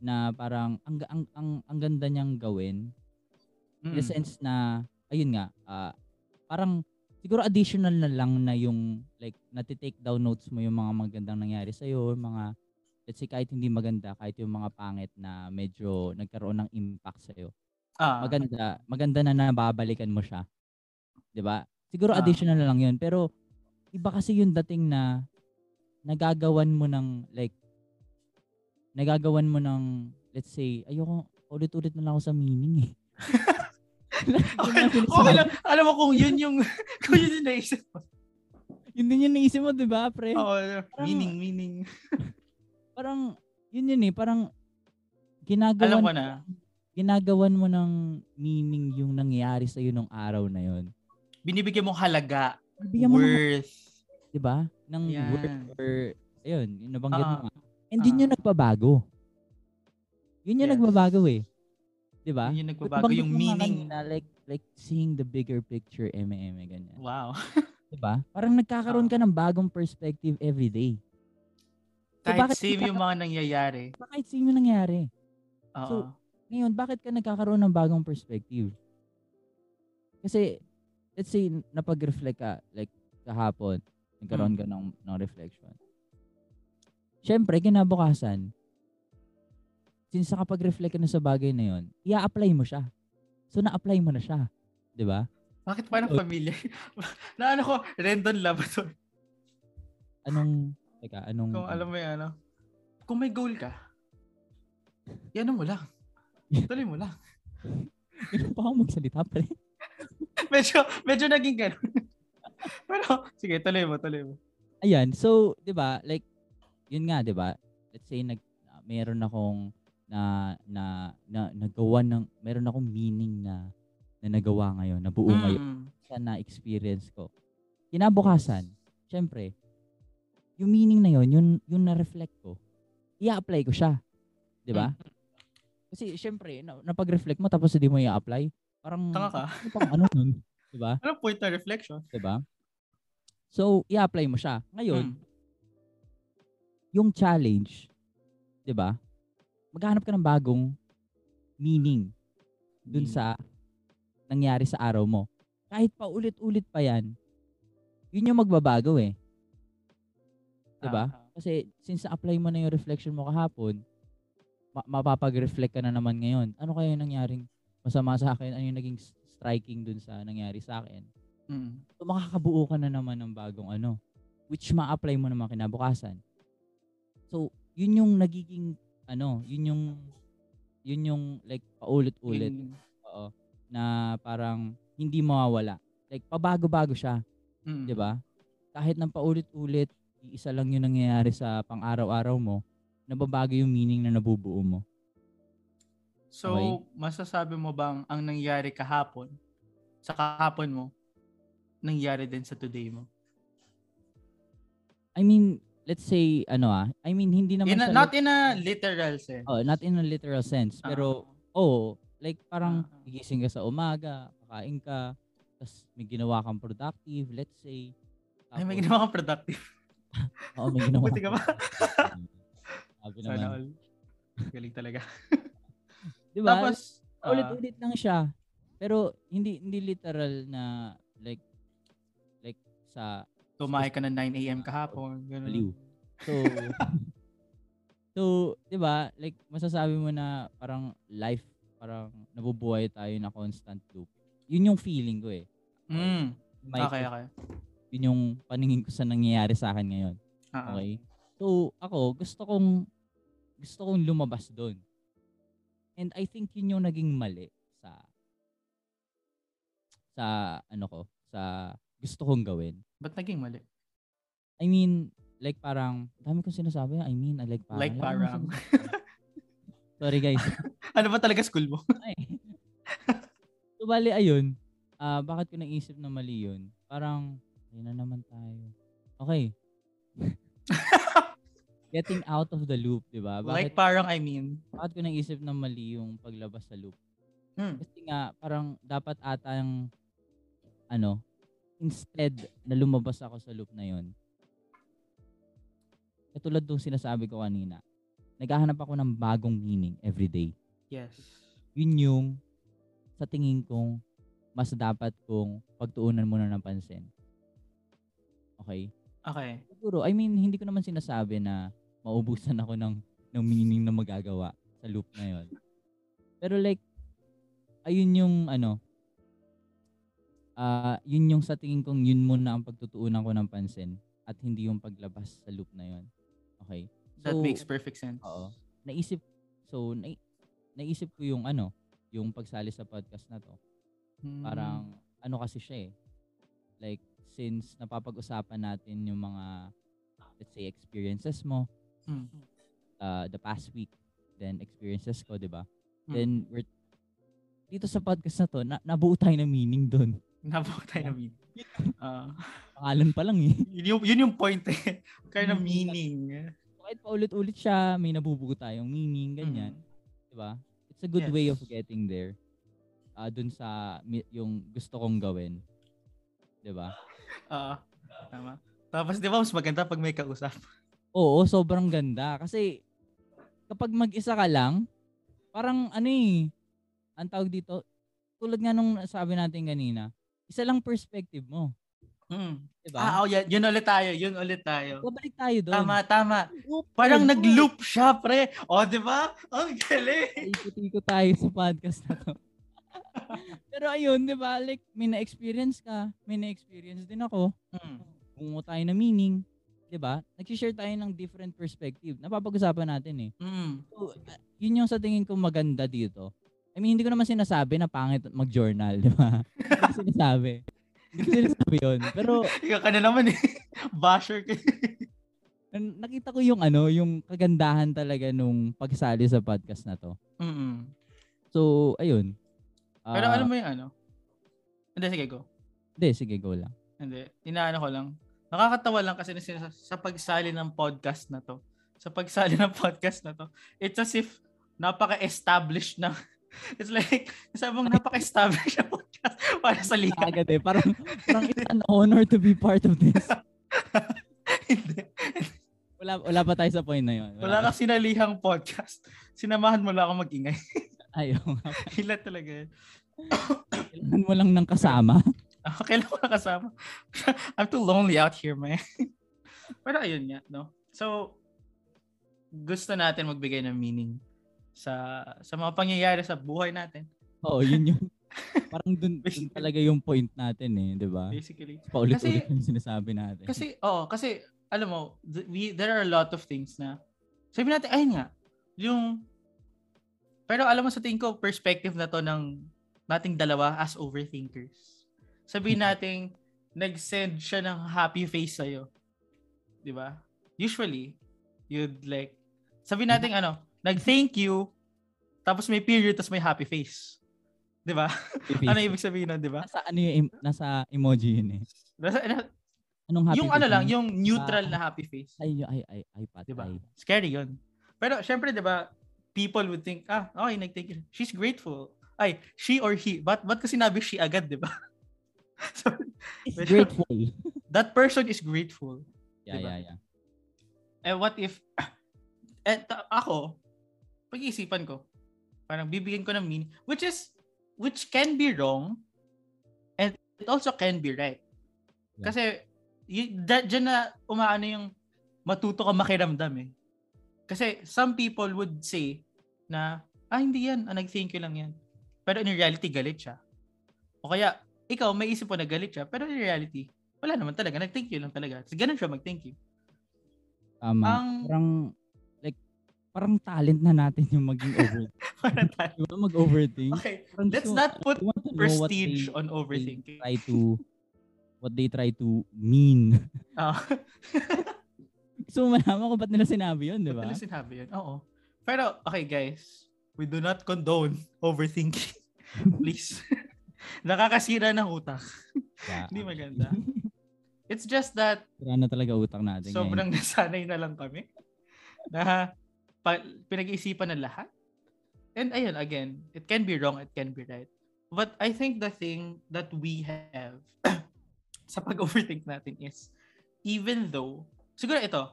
na parang ang ang ang, ang ganda niyang gawin in the mm. sense na ayun nga ah, parang siguro additional na lang na yung like nati-take down notes mo yung mga magandang nangyari sa iyo, mga let's say kahit hindi maganda, kahit yung mga pangit na medyo nagkaroon ng impact sa iyo. Ah, Maganda, maganda na nababalikan mo siya. 'Di ba? Siguro Ah. additional na lang 'yun, pero iba kasi yung dating na nagagawan mo ng like nagagawan mo ng let's say ayoko ulit-ulit na lang ako sa meaning eh. Yun okay, okay lang. Alam mo kung yun yung, kung yun yung naisip mo. Yun din yung naisip mo, 'di ba, pre? Oo, meaning, meaning. Parang yun yun eh, parang Alam ginagawan ko na. ginagawan mo ng meaning yung nangyari sa iyo nung araw na yon. Binibigyan mong halaga, Bigyan mo ng, worth. 'di ba? Ng Yan. word or ayun, yung nabanggit mo Ah. nga. And yun Ah. yung nagbabago. Yun yung Yes. nagbabago eh. 'Di ba? Yun yung nagbabago, yung meaning. kanina, like like seeing the bigger picture eme ganyan. Wow. 'Di ba? Parang nagkakaroon Ah. ka ng bagong perspective every day. So, Kahit bakit same yung mga nangyayari. Bakit same yung nangyari? Oo. So, Ngayon, bakit ka nagkakaroon ng bagong perspective? Kasi, let's say, napag-reflect ka, like, kahapon, nagkaroon ka ng, ng reflection. Siyempre, kinabukasan, since nakapag-reflect ka na sa bagay na yon, i-apply mo siya. So, na-apply mo na siya. Di ba? Bakit parang Oh. familiar? na ano ko, Rendon Labator. Anong, teka, anong, Kung alam mo yan, ano. Kung may goal ka, yan mo lang. Tuloy mo lang. Ganun pa ako magsalita, pre. medyo, medyo naging ganun. Pero, sige, tuloy mo, tuloy mo. Ayan, so, 'di ba? Like yun nga, 'di ba? Let's say nag uh, meron akong na na na nagawa ng meron akong meaning na na nagawa ngayon, nabuo ngayon Mm. sa na-experience ko. Kinabukasan, syempre, yung meaning na yon, yun yung na-reflect ko. I-apply ko siya. 'Di ba? Kasi syempre, na, napag-reflect mo tapos hindi mo i-apply, parang Tanga ka. ano ano nun, 'di ba? Anong point na reflection? 'Di ba? So, i-apply mo siya. Ngayon, Mm. Yung challenge, 'di ba? Maghanap ka ng bagong meaning dun Mm. sa nangyari sa araw mo. Kahit pa ulit-ulit pa 'yan, yun yung magbabago eh. 'Di ba? Ah, Kasi since na-apply mo na yung reflection mo kahapon, ma- mapapag-reflect ka na naman ngayon. Ano kaya yung nangyaring masama sa akin? Ano yung naging striking dun sa nangyari sa akin? mm. So makakabuo ka na naman ng bagong ano, which ma-apply mo naman kinabukasan. So, yun yung nagiging ano, yun yung yun yung like paulit-ulit, oo, na parang hindi mawawala. Like pabago-bago siya, mm. 'di ba? Kahit nang paulit-ulit, isa lang yung nangyayari sa pang-araw-araw mo, nababago yung meaning na nabubuo mo. So, Okay. masasabi mo bang ang nangyari kahapon, sa kahapon mo, nangyari din sa today mo? I mean, let's say ano ah, I mean hindi naman In a, not in a literal sense. oh, not in a literal sense, Ah. pero oh, like parang Ah. gigising ka sa umaga, kakain ka, tapos may ginawa kang productive, let's say. Ay, may Tapos- ginawa kang productive. Oo, may ginawa. Buti ka ba? Sabi Sana naman. all. Galing talaga. Di ba? Tapos, ah, ulit-ulit lang siya. Pero hindi hindi literal na like like sa tumahay ka ng 9 a.m. kahapon. Ganun. baliw. So So, 'di ba? Like masasabi mo na parang life parang nabubuhay tayo na constant loop. Yun yung feeling ko eh. Mm. My- Okay, okay. Yun yung paningin ko sa nangyayari sa akin ngayon. Ah. Okay? So, ako gusto kong gusto kong lumabas doon. And I think yun yung naging mali sa sa ano ko, sa gusto kong gawin. Ba't naging mali? I mean, like parang, dami kong sinasabi. I mean, I like parang. Like parang. Sorry guys. ano ba talaga school mo? Ay. so, bali, ayun. Ah, bakit ko naisip na mali yun? Parang, ayun na naman tayo. Okay. Getting out of the loop, di ba? like Bakit, parang I mean. bakit ko naisip na mali yung paglabas sa loop? Hmm. Kasi nga, parang dapat ata yung, ano, instead na lumabas ako sa loop na yun, katulad nung sinasabi ko kanina, naghahanap ako ng bagong meaning every day. Yes. Yun yung sa tingin kong mas dapat kong pagtuunan muna ng pansin. Okay? Okay. Siguro, I mean, hindi ko naman sinasabi na maubusan ako ng, ng meaning na magagawa sa loop na yon. Pero like, ayun yung ano, ah yun yung sa tingin kong yun muna ang pagtutuunan ko ng pansin at hindi yung paglabas sa loop na yon. Okay? That So, makes perfect sense. Oo. Naisip, so, na, naisip ko yung ano, yung pagsali sa podcast na to. Hmm. Parang, ano kasi siya eh. Like, since napapag-usapan natin yung mga, let's say, experiences mo, Hmm. uh, the past week, then experiences ko, di ba? Hmm. Then, we're, dito sa podcast na to, na, nabuo tayo ng meaning doon. Nabuo tayo na meaning. Ah, Pangalan pa lang eh. yun, yung, yun yung point eh. Kaya na Hmm. meaning. Kahit paulit-ulit siya, may nabubuo tayong meaning, ganyan. Mm. Di ba? It's a good Yes. way of getting there. Ah, dun sa yung gusto kong gawin. Di ba? Ah, tama. Tapos di ba mas maganda pag may kausap? Oo, sobrang ganda. Kasi kapag mag-isa ka lang, parang ano eh, ang tawag dito, tulad nga nung sabi natin kanina, isa lang perspective mo. Mm. Di Ah, oh, yan, yun ulit tayo. Yun ulit tayo. Babalik tayo doon. Tama, tama. Loop, Parang loop. nag-loop siya, pre. O, di ba? Ang galing. Ikot-ikot tayo sa podcast na to. Pero ayun, di ba? Like, may na-experience ka, may na-experience din ako. Mm. Bungo tayo na meaning. Di ba? Nag-share tayo ng different perspective. Napapag-usapan natin eh. Mm. So, yun yung sa tingin ko maganda dito. I mean, hindi ko naman sinasabi na pangit mag-journal, di ba? Hindi ko sinasabi. Hindi ko sinasabi yun. Pero Ikaw ka na naman eh. Basher ka. nakita ko yung ano, yung kagandahan talaga nung pagsali sa podcast na to. Mm-mm. So, ayun. Pero Ah, alam mo yung ano? Hindi, sige, go. Hindi, sige, go lang. Hindi. Inaano ko lang. Nakakatawa lang kasi sinas- sa pagsali ng podcast na to. Sa pagsali ng podcast na to. It's as if napaka-established na. It's like, sabi mong napaka-established na podcast para sa liga. Agad eh. Parang, parang it's an honor to be part of this. Hindi. Wala, wala pa tayo sa point na yun. Wala kang sinalihang podcast. Sinamahan mo lang ako mag-ingay. Ayaw. Hila talaga yun. Kailangan mo lang ng kasama. Ah, Kailan ko na kasama? I'm too lonely out here, man. Pero ayun nga, no? So, gusto natin magbigay ng meaning sa sa mga pangyayari sa buhay natin. Oo, yun yung, parang dun, dun talaga yung point natin eh, di ba? Basically. Paulit-ulit yung sinasabi natin. Kasi, oo, kasi, alam mo, th- we, there are a lot of things na, sabi natin, ayun nga, yung, pero alam mo sa tingin ko, perspective na to ng nating dalawa as overthinkers. Sabihin natin, nag-send siya ng happy face sa'yo. Di ba? Usually, you'd like, sabihin natin ano, nag-thank you, tapos may period, tapos may happy face. Di ba? ano ibig sabihin nun, di ba? Nasa ano yung, nasa emoji yun eh. Nasa- na- Anong happy yung ano face lang, yun? yung neutral Ah. na happy face. Ay, yung- ay, ay, ay, patay. Diba? Scary yun. Pero syempre, di ba, people would think, ah, okay, nag-thank you. She's grateful. Ay, she or he. But ba't ko sinabi she agad, di ba? so, It's grateful. that person is grateful. yeah, Diba? yeah, yeah. Eh, what if, eh, ta- ako, pag-iisipan ko, parang bibigyan ko ng meaning, which is, which can be wrong, and it also can be right. Yeah. Kasi, y- da- dyan na umaano yung matuto ka makiramdam eh. Kasi some people would say na, ah, hindi yan, ah, nag-thank you lang yan. Pero in reality, galit siya. O kaya, ikaw, may isip mo na galit siya, pero in reality, wala naman talaga, nag-thank you lang talaga. So, ganun siya mag-thank you. Tama. Ang- parang, parang talent na natin yung maging over. Parang tayo. Diba mag-overthink? Okay, Parang let's gusto- not put prestige on they overthinking. try to, what they try to mean. Ah, So, malaman ko ba't nila sinabi yun, di ba? Ba't nila sinabi yun? Oo. Pero, okay guys, we do not condone overthinking. Please. Nakakasira ng utak. Yeah. Hindi maganda. It's just that Sira na talaga utak natin. sobrang nasanay na lang kami na pa- pinag-iisipan ng lahat. And ayun, again, it can be wrong, it can be right. But I think the thing that we have sa pag-overthink natin is even though, siguro ito,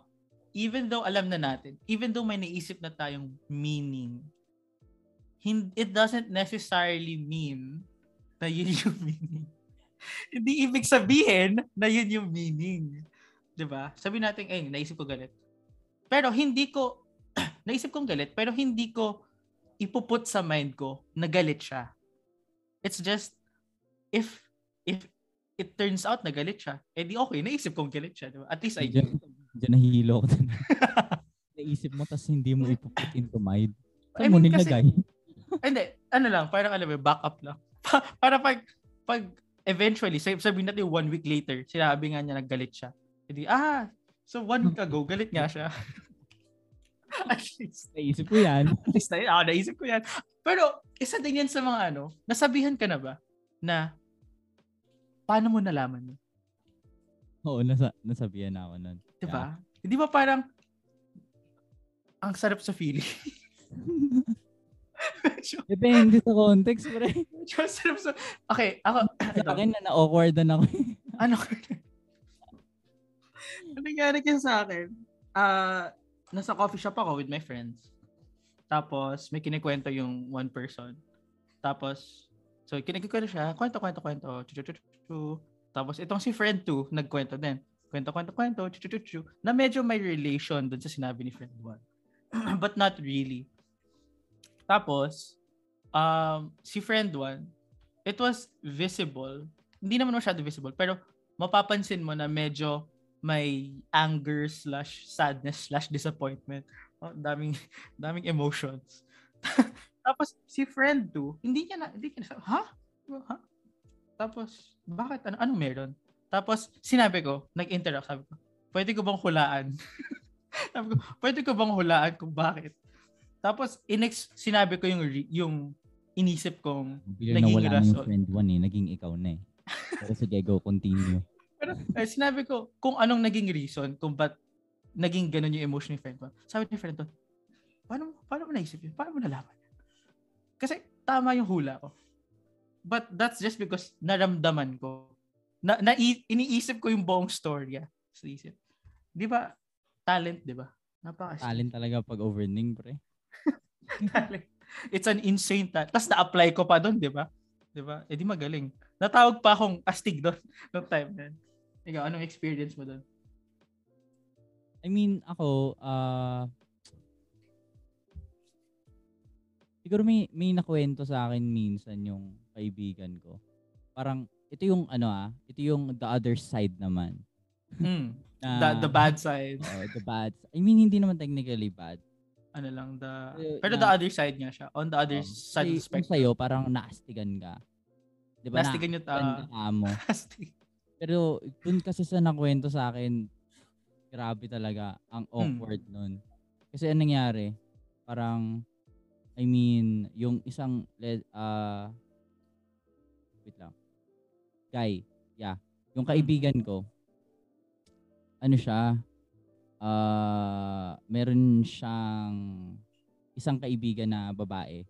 even though alam na natin, even though may naisip na tayong meaning, it doesn't necessarily mean na yun yung meaning. Hindi ibig sabihin na yun yung meaning. 'Di ba? Sabi natin, eh, naisip ko galit. Pero hindi ko, naisip kong galit, pero hindi ko ipuput sa mind ko na galit siya. It's just, if, if it turns out na galit siya, edi okay, naisip kong galit siya. Diba? At least I Diyan, diyan nahihilo ko. Naisip mo, tas hindi mo ipuput into mind. Saan I mo mean, kasi- nilagay? Hindi, ano lang, parang alam mo, backup lang. para pag, pag eventually, sab- sabihin natin one week later, sinabi nga niya naggalit siya. Hindi, ah, so one week ago, galit nga siya. At least, Naisip ko yan. at least na, ako naisip ko yan. Pero, isa din yan sa mga ano, nasabihan ka na ba na paano mo nalaman yun? Oo, nasa, nasabihan na ako nun. Di ba? Hindi ba parang ang sarap sa feeling? Depende sa context, pre. ang sarap sa... Okay, ako, Sa akin na na-awkwardan ako. ano Ano nangyari kasi sa akin? Ah, nasa coffee shop ako with my friends. Tapos may kinikwento yung one person. Tapos so kinikwento siya, kwento kwento kwento, chu chu chu chu, chu. Tapos itong si friend 2 nagkwento din. Kwento kwento kwento, chu chu chu chu, na medyo may relation dun sa sinabi ni friend 1. But not really. Tapos um si friend 1, it was visible. Hindi naman masyado visible, pero mapapansin mo na medyo may anger slash sadness slash disappointment. Oh, daming daming emotions. Tapos si friend 2, hindi niya na hindi niya na, ha? Ha? Tapos bakit ano anong meron? Tapos sinabi ko, nag-interact sabi ko, pwede ko bang hulaan? sabi ko, pwede ko bang hulaan kung bakit? Tapos inex sinabi ko yung yung inisip kong Biglang Naging na yung rason. friend one eh. Naging ikaw na eh. Pero sige, go, continue. Pero eh, sinabi ko kung anong naging reason kung ba't naging ganun yung emotion ni friend ko. Sabi ni friend ko, paano, paano mo naisip yun? Paano mo nalaman? Kasi tama yung hula ko. But that's just because naramdaman ko. Na, na iniisip ko yung buong storya sa isip. Di ba? Talent, di ba? Napaka Talent talaga pag overning, pre. talent. It's an insane talent. Tapos na-apply ko pa doon, di ba? Di ba? Eh di magaling. Natawag pa akong astig doon noong time na. Ikaw, anong experience mo doon? I mean, ako, ah siguro may, may nakwento sa akin minsan yung kaibigan ko. Parang, ito yung ano ah, ito yung the other side naman. Hmm. Na, The, the bad side. Oo, the bad. I mean, hindi naman technically bad. Ano lang, the... Pero na- the other side nga siya. On the other Um, side of the spectrum. sa'yo, parang naastigan ka. Di ba? Yung Naastigan ta- ka mo. Astig. Pero dun kasi sa nakwento sa akin, grabe talaga ang Hmm. awkward nun. Kasi anong nangyari, parang, I mean, yung isang, ah, wait lang, guy, yeah, yung Hmm. kaibigan ko, ano siya, ah, meron siyang isang kaibigan na babae.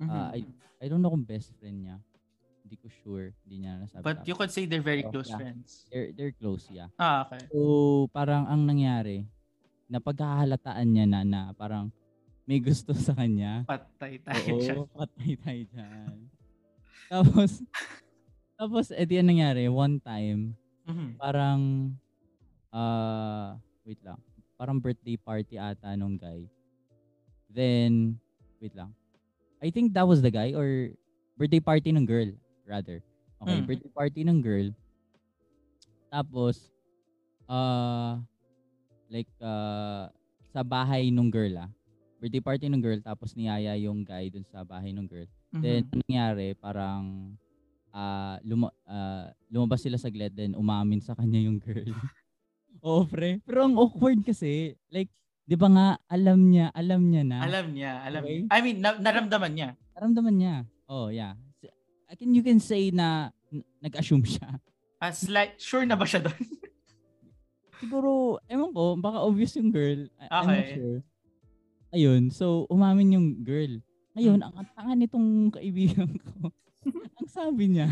Ah, I, I don't know kung best friend niya. Hindi ko sure. Hindi niya nasabi. But you could say they're very Oh, close yeah. friends. they're, they're close, yeah. Ah, okay. So, parang ang nangyari, napagkahalataan niya na na parang may gusto sa kanya. Patay tayo. Oo, patay tayo dyan. Tapos, tapos, edi ang nangyari, one time, Mhm. parang, ah, wait lang, parang birthday party ata nung guy. Then, wait lang. I think that was the guy or birthday party ng girl, rather. Okay, Mm. birthday party ng girl. Tapos, uh, like, uh, sa bahay nung girl ah. Birthday party ng girl, tapos niyaya yung guy dun sa bahay ng girl. Mhm. Then, ang nangyari, parang, ah luma, ah, lumabas sila saglit, then umamin sa kanya yung girl. Oo, pre. Pero ang awkward kasi, like, di ba nga, alam niya, alam niya na. Alam niya, alam Okay. niya. I mean, na- naramdaman niya. Naramdaman niya. Oh, yeah. I can, you can say na n- nag-assume siya. As like, sure na ba siya doon? Siguro, ewan ko, baka obvious yung girl. I- I'm not Okay. sure. Ayun, so umamin yung girl. Ngayon, Hmm. ang tanga nitong kaibigan ko. ang sabi niya,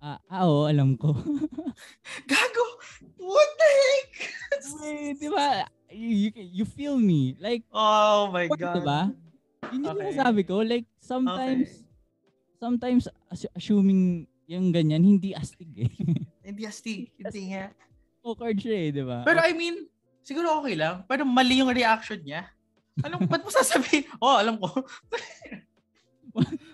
ah, ah, oo, alam ko. Gago! What the heck? Wait, di ba? You, you, feel me. Like, oh my God. diba? yun yung Okay. sinasabi ko. Like, sometimes, sometimes assu- assuming yung ganyan, hindi astig eh. Hindi astig. Hindi nga. Awkward siya eh, di ba? Pero I mean, siguro okay lang. Pero mali yung reaction niya. Anong, ba't mo sasabihin? Oh, alam ko.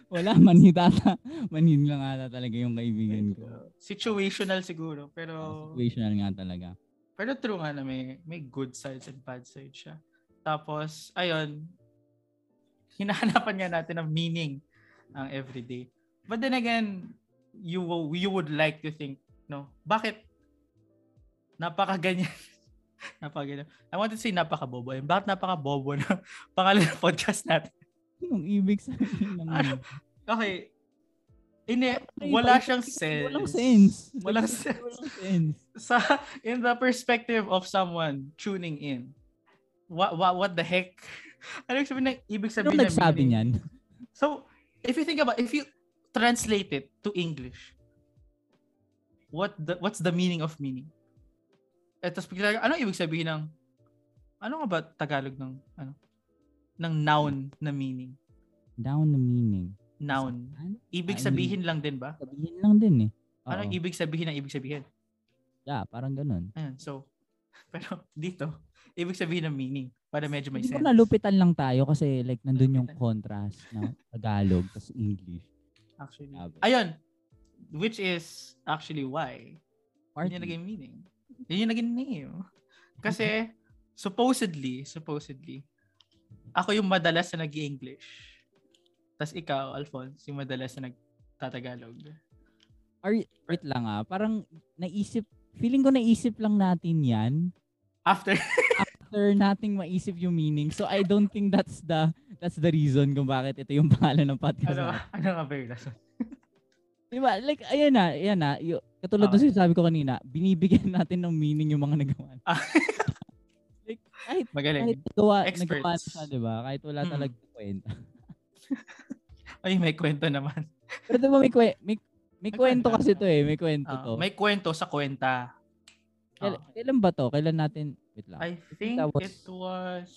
Wala, manhidata. Manhin lang ata talaga yung kaibigan ko. Situational siguro. Pero, Situational nga talaga. pero true nga na may, may good sides and bad sides siya. Tapos, ayun, hinahanapan nga natin ng meaning ang everyday. But then again, you will- you would like to think, no, bakit napakaganyan? napakaganyan. I want to say napakabobo. Bakit napakabobo na pangalan ng podcast natin? Anong ibig sabihin ng Ano? Okay. Ay, wala siyang sense. Walang sense. Walang sense. Walang sense. Sa, in the perspective of someone tuning in, what, what, what the heck? Ano yung sabihin ng ibig sabihin ng nagsabi niyan? So, if you think about, if you translate it to English, what the, what's the meaning of meaning? Eh, tapos bigla, ano ibig sabihin ng, ano nga ba Tagalog ng, ano, ng noun na meaning? Down the meaning. Noun. Ibig sabihin lang din ba? Sabihin lang din eh. Oo. Anong ibig sabihin ng ibig sabihin? Yeah, parang ganun. Ayan, so, pero dito, ibig sabihin ng meaning para medyo may Siguro sense. nalupitan lang tayo kasi like nandun yung contrast na Tagalog tas English. Actually. Grabe. Ayun, which is actually why Party. yun yung naging meaning. Yun yung naging name. Kasi, supposedly, supposedly, ako yung madalas na nag-English. Tapos ikaw, Alphonse, yung madalas na nagtatagalog. Or, wait lang ah, parang naisip, feeling ko naisip lang natin yan After, after nating maisip yung meaning. So I don't think that's the that's the reason kung bakit ito yung pangalan ng podcast. ano, natin. ano nga ba yung rason? Diba? Like, ayan na, ayan na. Yung, katulad Okay. okay. sabi ko kanina, binibigyan natin ng meaning yung mga nagawa. Like, kahit, Magaling. kahit nagawa, Experts. nagawa na siya, diba? Kahit wala Mm. talaga kwenta. Ay, may kwento naman. Pero diba may, kwe, may, may May kwento kwento. kasi to eh. May kwento Ah, to. may kwento sa kwenta. Kail- Ah. Kailan ba to? Kailan natin, wait lang. I think was- it was...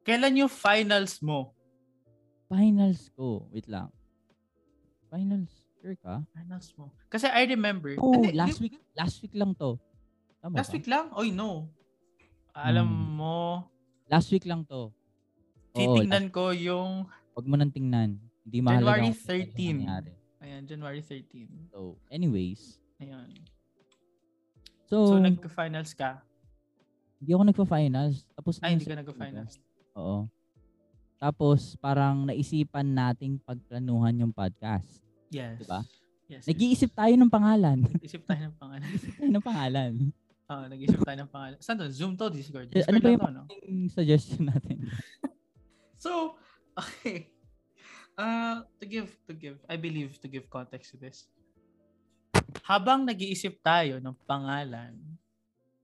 Kailan yung finals mo? Finals ko. Wait lang. Finals. Sure ka? Finals mo. Kasi I remember. Oh, Hindi, last di- week. Last week lang to. Tama Last ba? week lang? Oy, no. Alam Hmm. mo, Last week lang to. Titingnan ko yung last- Wag mo nang tingnan. Hindi mahalaga. January kung kailan 13. nangyari. Ayan, January 13. So, anyways. Ayan. So, So, nagka-finals ka? hindi ako nagpa-finals. Tapos Ay, hindi yung ka second nagka-finals. ko. Oo. Tapos, parang naisipan nating pagplanuhan yung podcast. Yes. Diba? Yes. yes. Nag-iisip tayo ng pangalan. Nag-isip tayo ng pangalan. Nag-iisip tayo ng pangalan. Oo, nag-isip tayo ng pangalan. Saan to? Zoom to? Discord? Eh, Discord ano ba yung- to, no? Yung suggestion natin. So, okay. Uh, to give, to give, I believe to give context to this. Habang nag-iisip tayo ng pangalan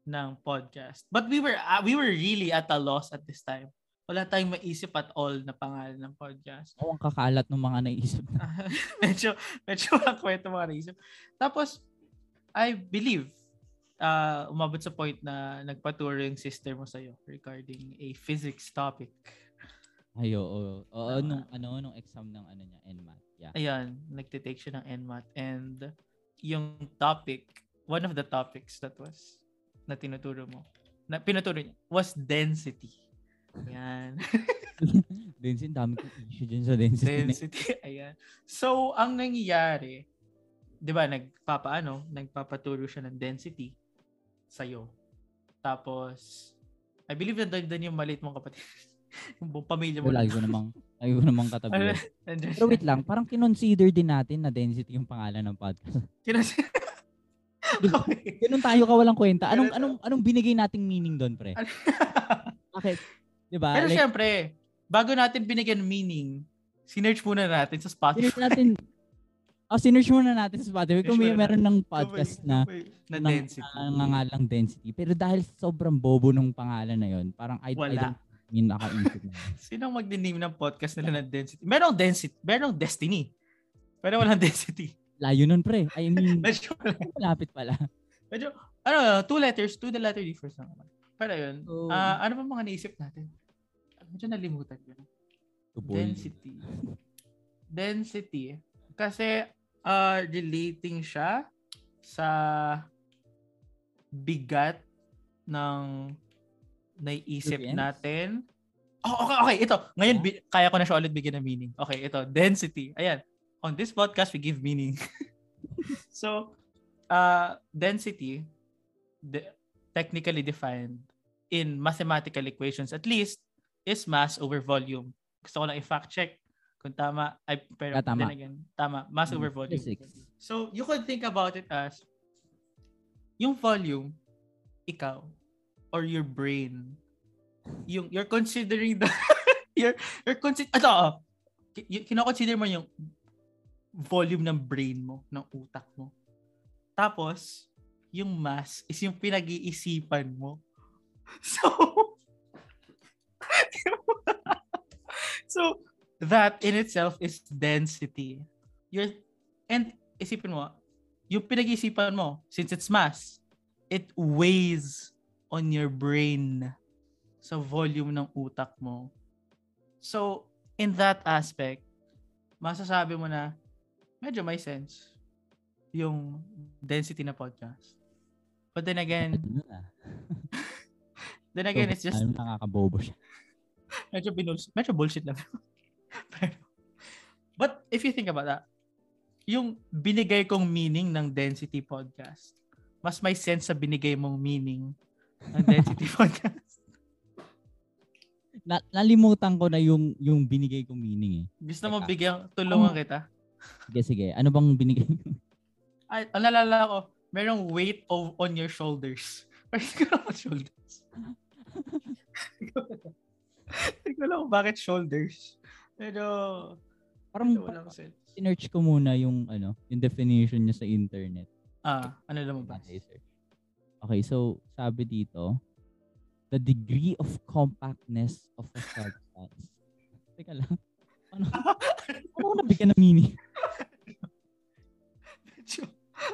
ng podcast, but we were, uh, we were really at a loss at this time. Wala tayong maisip at all na pangalan ng podcast. Oo, ang kakalat ng mga naisip. medyo, medyo ang kwento mga naisip. Tapos, I believe, uh, umabot sa point na nagpaturo yung sister mo sa'yo regarding a physics topic. Ay, oo. Oo, Tama. nung, ano, nung exam ng ano niya, NMAT. Yeah. Ayan, nagtitake siya ng NMAT and yung topic, one of the topics that was na tinuturo mo, na pinuturo niya, was density. Ayan. density, dami kong issue dyan sa density. density. Ayan. So, ang nangyayari, di ba, nagpapaano, nagpapaturo siya ng density sa'yo. Tapos, I believe na doon yung maliit mong kapatid. yung buong pamilya mo. Lagi ko namang, lagi ko namang katabi. Pero wait lang, parang kinonsider din natin na density yung pangalan ng podcast. Kinas- okay. Ganun tayo kawalang kwenta. Anong anong anong binigay nating meaning doon, pre? Bakit? 'Di ba? Pero Like, syempre, bago natin binigyan ng meaning, sinerch muna natin sa Spotify. sinerch natin Oh, sinerch muna natin sa Spotify kung may meron ng podcast na na ng- density. na nangangalang density. Pero dahil sobrang bobo nung pangalan na yon, parang I, I Wala. don't mean nakaisip na. Sinong magdi-name ng podcast nila ng density? Merong density, merong destiny. Pero walang density. Layo nun, pre. I mean, Medyo, malapit pala. medyo, ano, two letters, two the letter difference lang naman. Pero yun, So, ah, ano ba mga naisip natin? Medyo nalimutan na. Tuboy. Density. Density. Kasi uh, relating siya sa bigat ng naiisip Experience? natin. Oh, okay, okay. Ito. Ngayon, bi- kaya ko na siya ulit bigyan ng meaning. Okay, ito. Density. Ayan. On this podcast, we give meaning. so, uh, density, de- technically defined in mathematical equations, at least, is mass over volume. Gusto ko lang i-fact check kung tama. Ay, pero Ah, tama. then again, tama. Mass over volume. Physics. So, you could think about it as yung volume, ikaw, or your brain, yung you're considering the you're you're consider ki- y- kino-consider mo yung volume ng brain mo, ng utak mo. Tapos, yung mass is yung pinag-iisipan mo. So, so that in itself is density. You're, and isipin mo, yung pinag-iisipan mo, since it's mass, it weighs on your brain sa volume ng utak mo. So, in that aspect, masasabi mo na medyo may sense yung density na podcast. But then again, then again, it's just nakakabobo siya. medyo binuls, medyo bullshit lang. But if you think about that, yung binigay kong meaning ng Density Podcast, mas may sense sa binigay mong meaning ng Density Podcast. Na, nalimutan ko na yung yung binigay kong meaning eh. Gusto mo Teka. bigyan, tulungan kita? Sige, sige. Ano bang binigay ko? Ay, ang nalala ko, merong weight of, on your shoulders. Alam kung shoulders. Hindi ko alam bakit shoulders. Pero, Parang walang sense. sinerch ko muna yung ano, yung definition niya sa internet. Ah, ano lumabas? Okay, so sabi dito, the degree of compactness of a substance. Teka lang. Ano? Ano ko nabigyan ng meaning? medyo,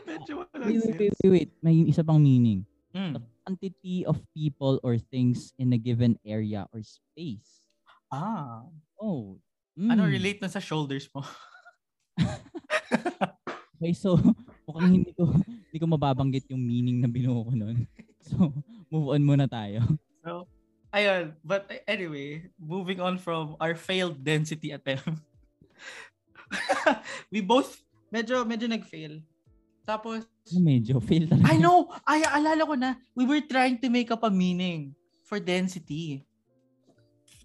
medyo walang Wait, wait, wait, wait. May isa pang meaning. Mm. The quantity of people or things in a given area or space. Ah, Oh. Ano mm. relate na sa shoulders mo? Okay, so mukhang hindi ko hindi ko mababanggit yung meaning na binuo ko nun. So, move on muna tayo. So, ayun. But anyway, moving on from our failed density attempt. we both medyo medyo nag-fail. Tapos Medyo fail talaga. I know, ay alala ko na. We were trying to make up a meaning for density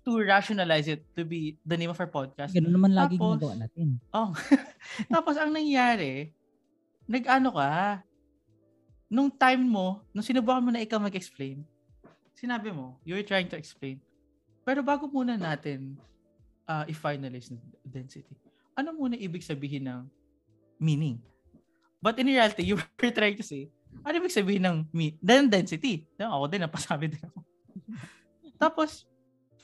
to rationalize it to be the name of our podcast. Ganun naman lagi Tapos- ginagawa natin. Oh. Tapos ang nangyari, nag-ano ka, nung time mo, nung sinubukan mo na ikaw mag-explain, sinabi mo, you were trying to explain. Pero bago muna natin uh, i-finalize ng density, ano muna ibig sabihin ng meaning? But in reality, you were trying to say, ano ibig sabihin ng me- density? No, ako din, napasabi din ako. Tapos,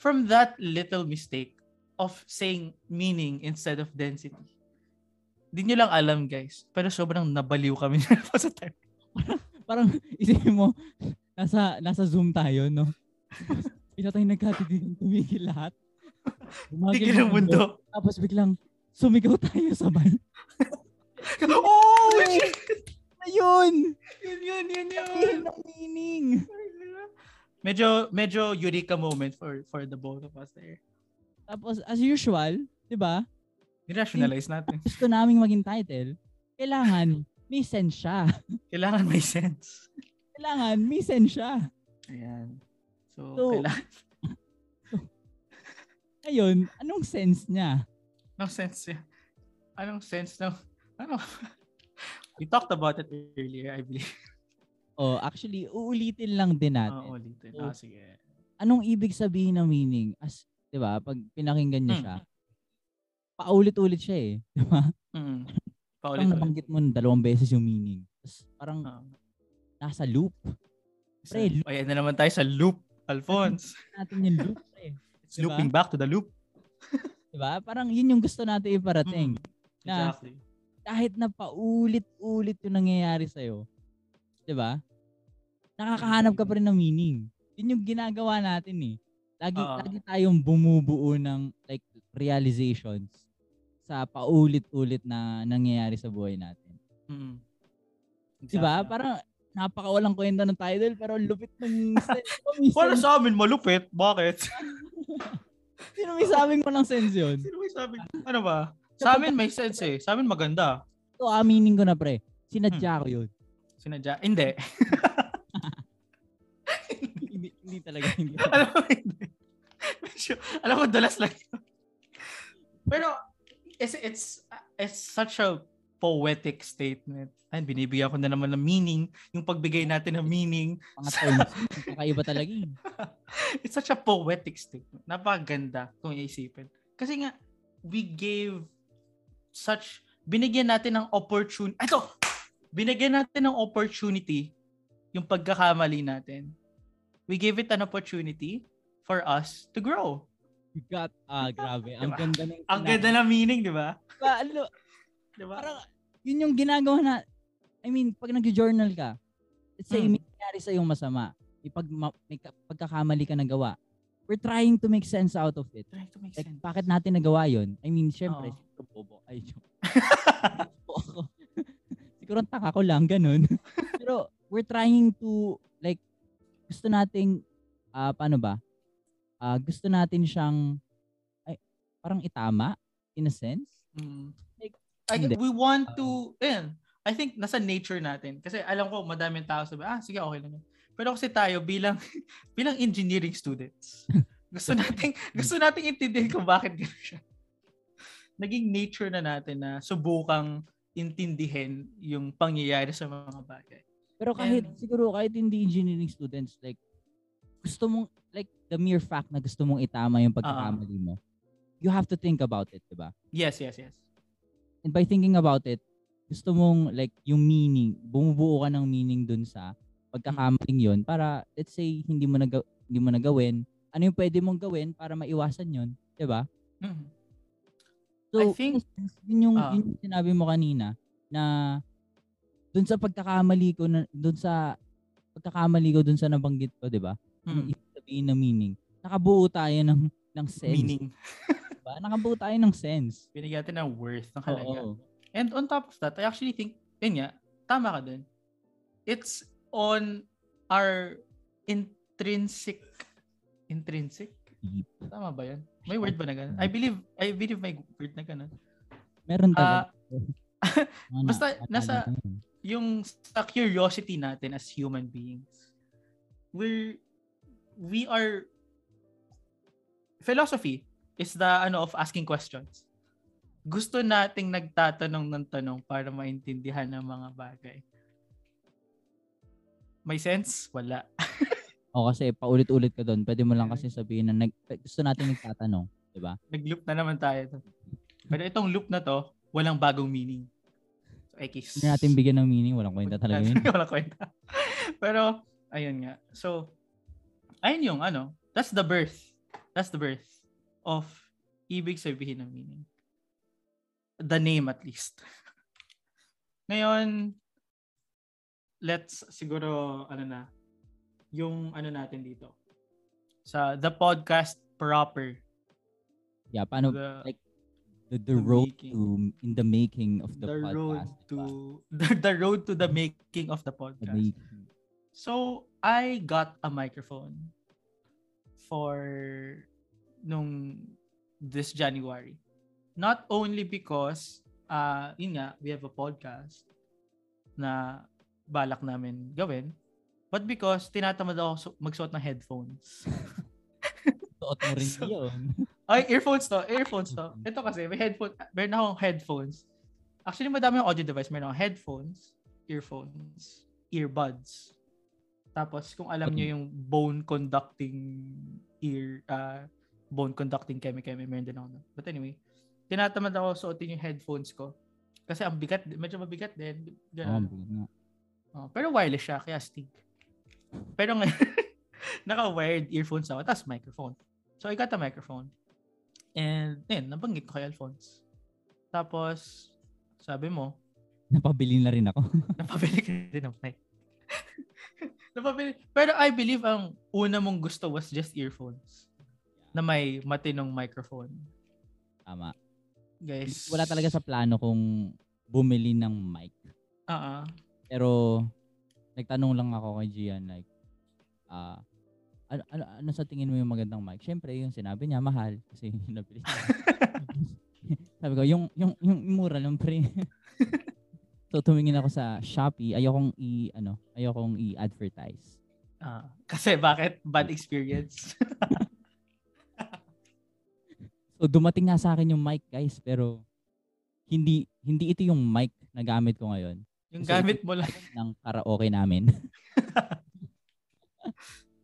from that little mistake of saying meaning instead of density, di nyo lang alam guys, pero sobrang nabaliw kami pa sa time. Parang isipin mo, nasa nasa Zoom tayo, no? Bigla tayong nagkatidig, tumigil lahat. Tigil ang mundo. Tapos biglang sumigaw tayo sabay. oh! shit! Ayun! Yun, yun, yun, yun. Yun ang meaning. Medyo, medyo eureka moment for for the both of us there. Tapos, as usual, di ba? Ni-rationalize natin. Gusto naming maging title, kailangan may sense siya. Kailangan may sense. Kailangan may sense siya. Ayan. So, So, kailangan, Ayun, anong sense niya? anong sense yun? Anong sense ng, ano? We talked about it earlier, I believe. Oh, actually, uulitin lang din natin. Oo, ulitin. So, Ah, sige. Anong ibig sabihin ng meaning? As, di ba, pag pinakinggan niya Mm. siya, paulit-ulit siya eh. Di ba? Mm. Paulit-ulit. nabanggit mo ng dalawang beses yung meaning. Tapos parang Ah. nasa loop. Pre, loop. Ayan na naman tayo sa loop, Alphonse. Natin yung loop eh. It's Diba? looping back to the loop. Di ba? Parang yun yung gusto natin iparating. Mm. Na- Exactly. Kahit na paulit-ulit yung nangyayari sa'yo. Di ba? Nakakahanap ka pa rin ng meaning. Yun yung ginagawa natin eh. Lagi, Oo. lagi tayong bumubuo ng like realizations sa paulit-ulit na nangyayari sa buhay natin. Mm. Di ba? Exactly. Parang napakawalang kwenta ng title pero lupit ng sense. Para sa amin, malupit. Bakit? Sino may sabing mo ng sense yun? Sino may sabi? Ano ba? Sa amin may sense eh. Sa amin maganda. Ito, aminin ko na pre. Hmm. Sinadya ko yun. Sinadya. Hindi. hindi, hindi talaga. Hindi. alam mo, hindi. Medyo, alam mo, dalas lang yun. Pero, it's, it's, it's such a poetic statement. Ay, binibigyan ko na naman ng meaning. Yung pagbigay natin ng meaning. Mga terms. Kakaiba talaga yun. It's such a poetic statement. Napakaganda kung iisipin. Kasi nga, we gave such, binigyan natin ng opportunity. Ito! Binigyan natin ng opportunity yung pagkakamali natin. We gave it an opportunity for us to grow. You got, ah, grabe. Ang Diba? ganda ng Ang ganda ng meaning, di ba? Diba, ano, Di ba? parang, yun yung ginagawa na, I mean, pag nag-journal ka, let's say, Mm. may nangyari sa yung masama, may, pag, ma- may ka- pagkakamali ka nagawa, we're trying to make sense out of it. Trying to make Like, sense. bakit natin nagawa yun? I mean, syempre, siguro bobo. Ay, joke. Siguro ang taka ko lang, ganun. Pero, we're trying to, like, gusto nating, ah paano ba? Ah, gusto natin siyang, ay, parang itama, in a sense. Mm. Like, I, hindi. we want to, eh, I think nasa nature natin. Kasi alam ko, madaming tao sabi, ah, sige, okay lang. yan." Pero kasi tayo, bilang, bilang engineering students, gusto nating, gusto nating intindihin kung bakit gano'n siya. Naging nature na natin na subukang intindihin yung pangyayari sa mga bagay. Pero kahit And- siguro kahit hindi engineering students like gusto mong like the mere fact na gusto mong itama yung pagkakamali mo. You have to think about it, 'di ba? Yes, yes, yes. And by thinking about it, gusto mong like yung meaning, bumubuo ka ng meaning dun sa pagkakamaling yon para let's say hindi mo naga, hindi mo nagawin, ano yung pwede mong gawin para maiwasan yon, 'di ba? Mhm. So, I think- yun yung, yun yung sinabi mo kanina na dun sa pagkakamali ko na dun sa pagkakamali ko dun sa nabanggit ko, 'di ba? Ano Mm. ibig sabihin na meaning? Nakabuo tayo ng ng sense, Meaning. diba? Nakabuo tayo ng sense. Binigyan natin ng worth, ng halaga. Oo. And on top of that, I actually think, yun nga, tama ka dun. It's on our intrinsic, intrinsic? Deep. Tama ba yun? May word ba na ganun? I believe, I believe may word na ganun. Meron Ah, talaga. Mga basta na- nasa- na yun. yung sa curiosity natin as human beings, we're, we are, philosophy is the ano of asking questions. Gusto nating nagtatanong ng tanong para maintindihan ng mga bagay. May sense? Wala. O kasi paulit-ulit ka doon. Pwede mo lang kasi sabihin na nag, gusto natin nagtatanong, 'di ba? Nag-loop na naman tayo. Pero itong loop na to, walang bagong meaning. So, X. Hindi natin bigyan ng meaning, walang kwenta talaga yun. walang kwenta. Pero, ayun nga. So, ayun yung ano, that's the birth. That's the birth of ibig sabihin ng meaning. The name at least. Ngayon, let's siguro, ano na, yung ano natin dito. Sa the podcast proper. Yeah, paano the, like the, the the road making. to in the making of the, the road podcast. to diba? the, the road to the making of the The podcast. making. So, I got a microphone for nung this January. Not only because, uh, yun nga, we have a podcast na balak namin gawin, but because tinatamad ako su- magsuot ng headphones. Suot mo rin So- yun. Ay, earphones to. Earphones to. Ito kasi, may headphone. Meron akong headphones. Actually, madami yung audio device. Meron akong headphones, earphones, earbuds. Tapos, kung alam Okay. nyo yung bone conducting ear, uh, bone conducting keme-keme, meron din ako. But anyway, tinatamad ako suotin yung headphones ko. Kasi ang bigat, medyo mabigat din. Ganun. bigat nga. Oh, pero wireless siya, kaya stig. Pero ngayon, naka-wired earphones ako, tapos microphone. So, I got a microphone. And, yun, nabanggit ko kay Alphonse. Tapos, sabi mo, Napabili na rin ako. napabili ka din ng mic. napabili. Pero I believe ang una mong gusto was just earphones na may matinong microphone. Tama. guys. Wala talaga sa plano kung bumili ng mic. Oo. Pero nagtanong lang ako kay Gian like ah ano, ano, ano sa tingin mo yung magandang mic? Siyempre, yung sinabi niya, mahal. Kasi yung nabili. Sabi ko, yung, yung, yung mura lang pre. so, tumingin ako sa Shopee. Ayokong i, ano, ayokong i-advertise. Ah, kasi bakit? Bad experience. So, dumating nga sa akin yung mic, guys. Pero, hindi hindi ito yung mic na gamit ko ngayon. Yung gamit mo lang. ng karaoke namin.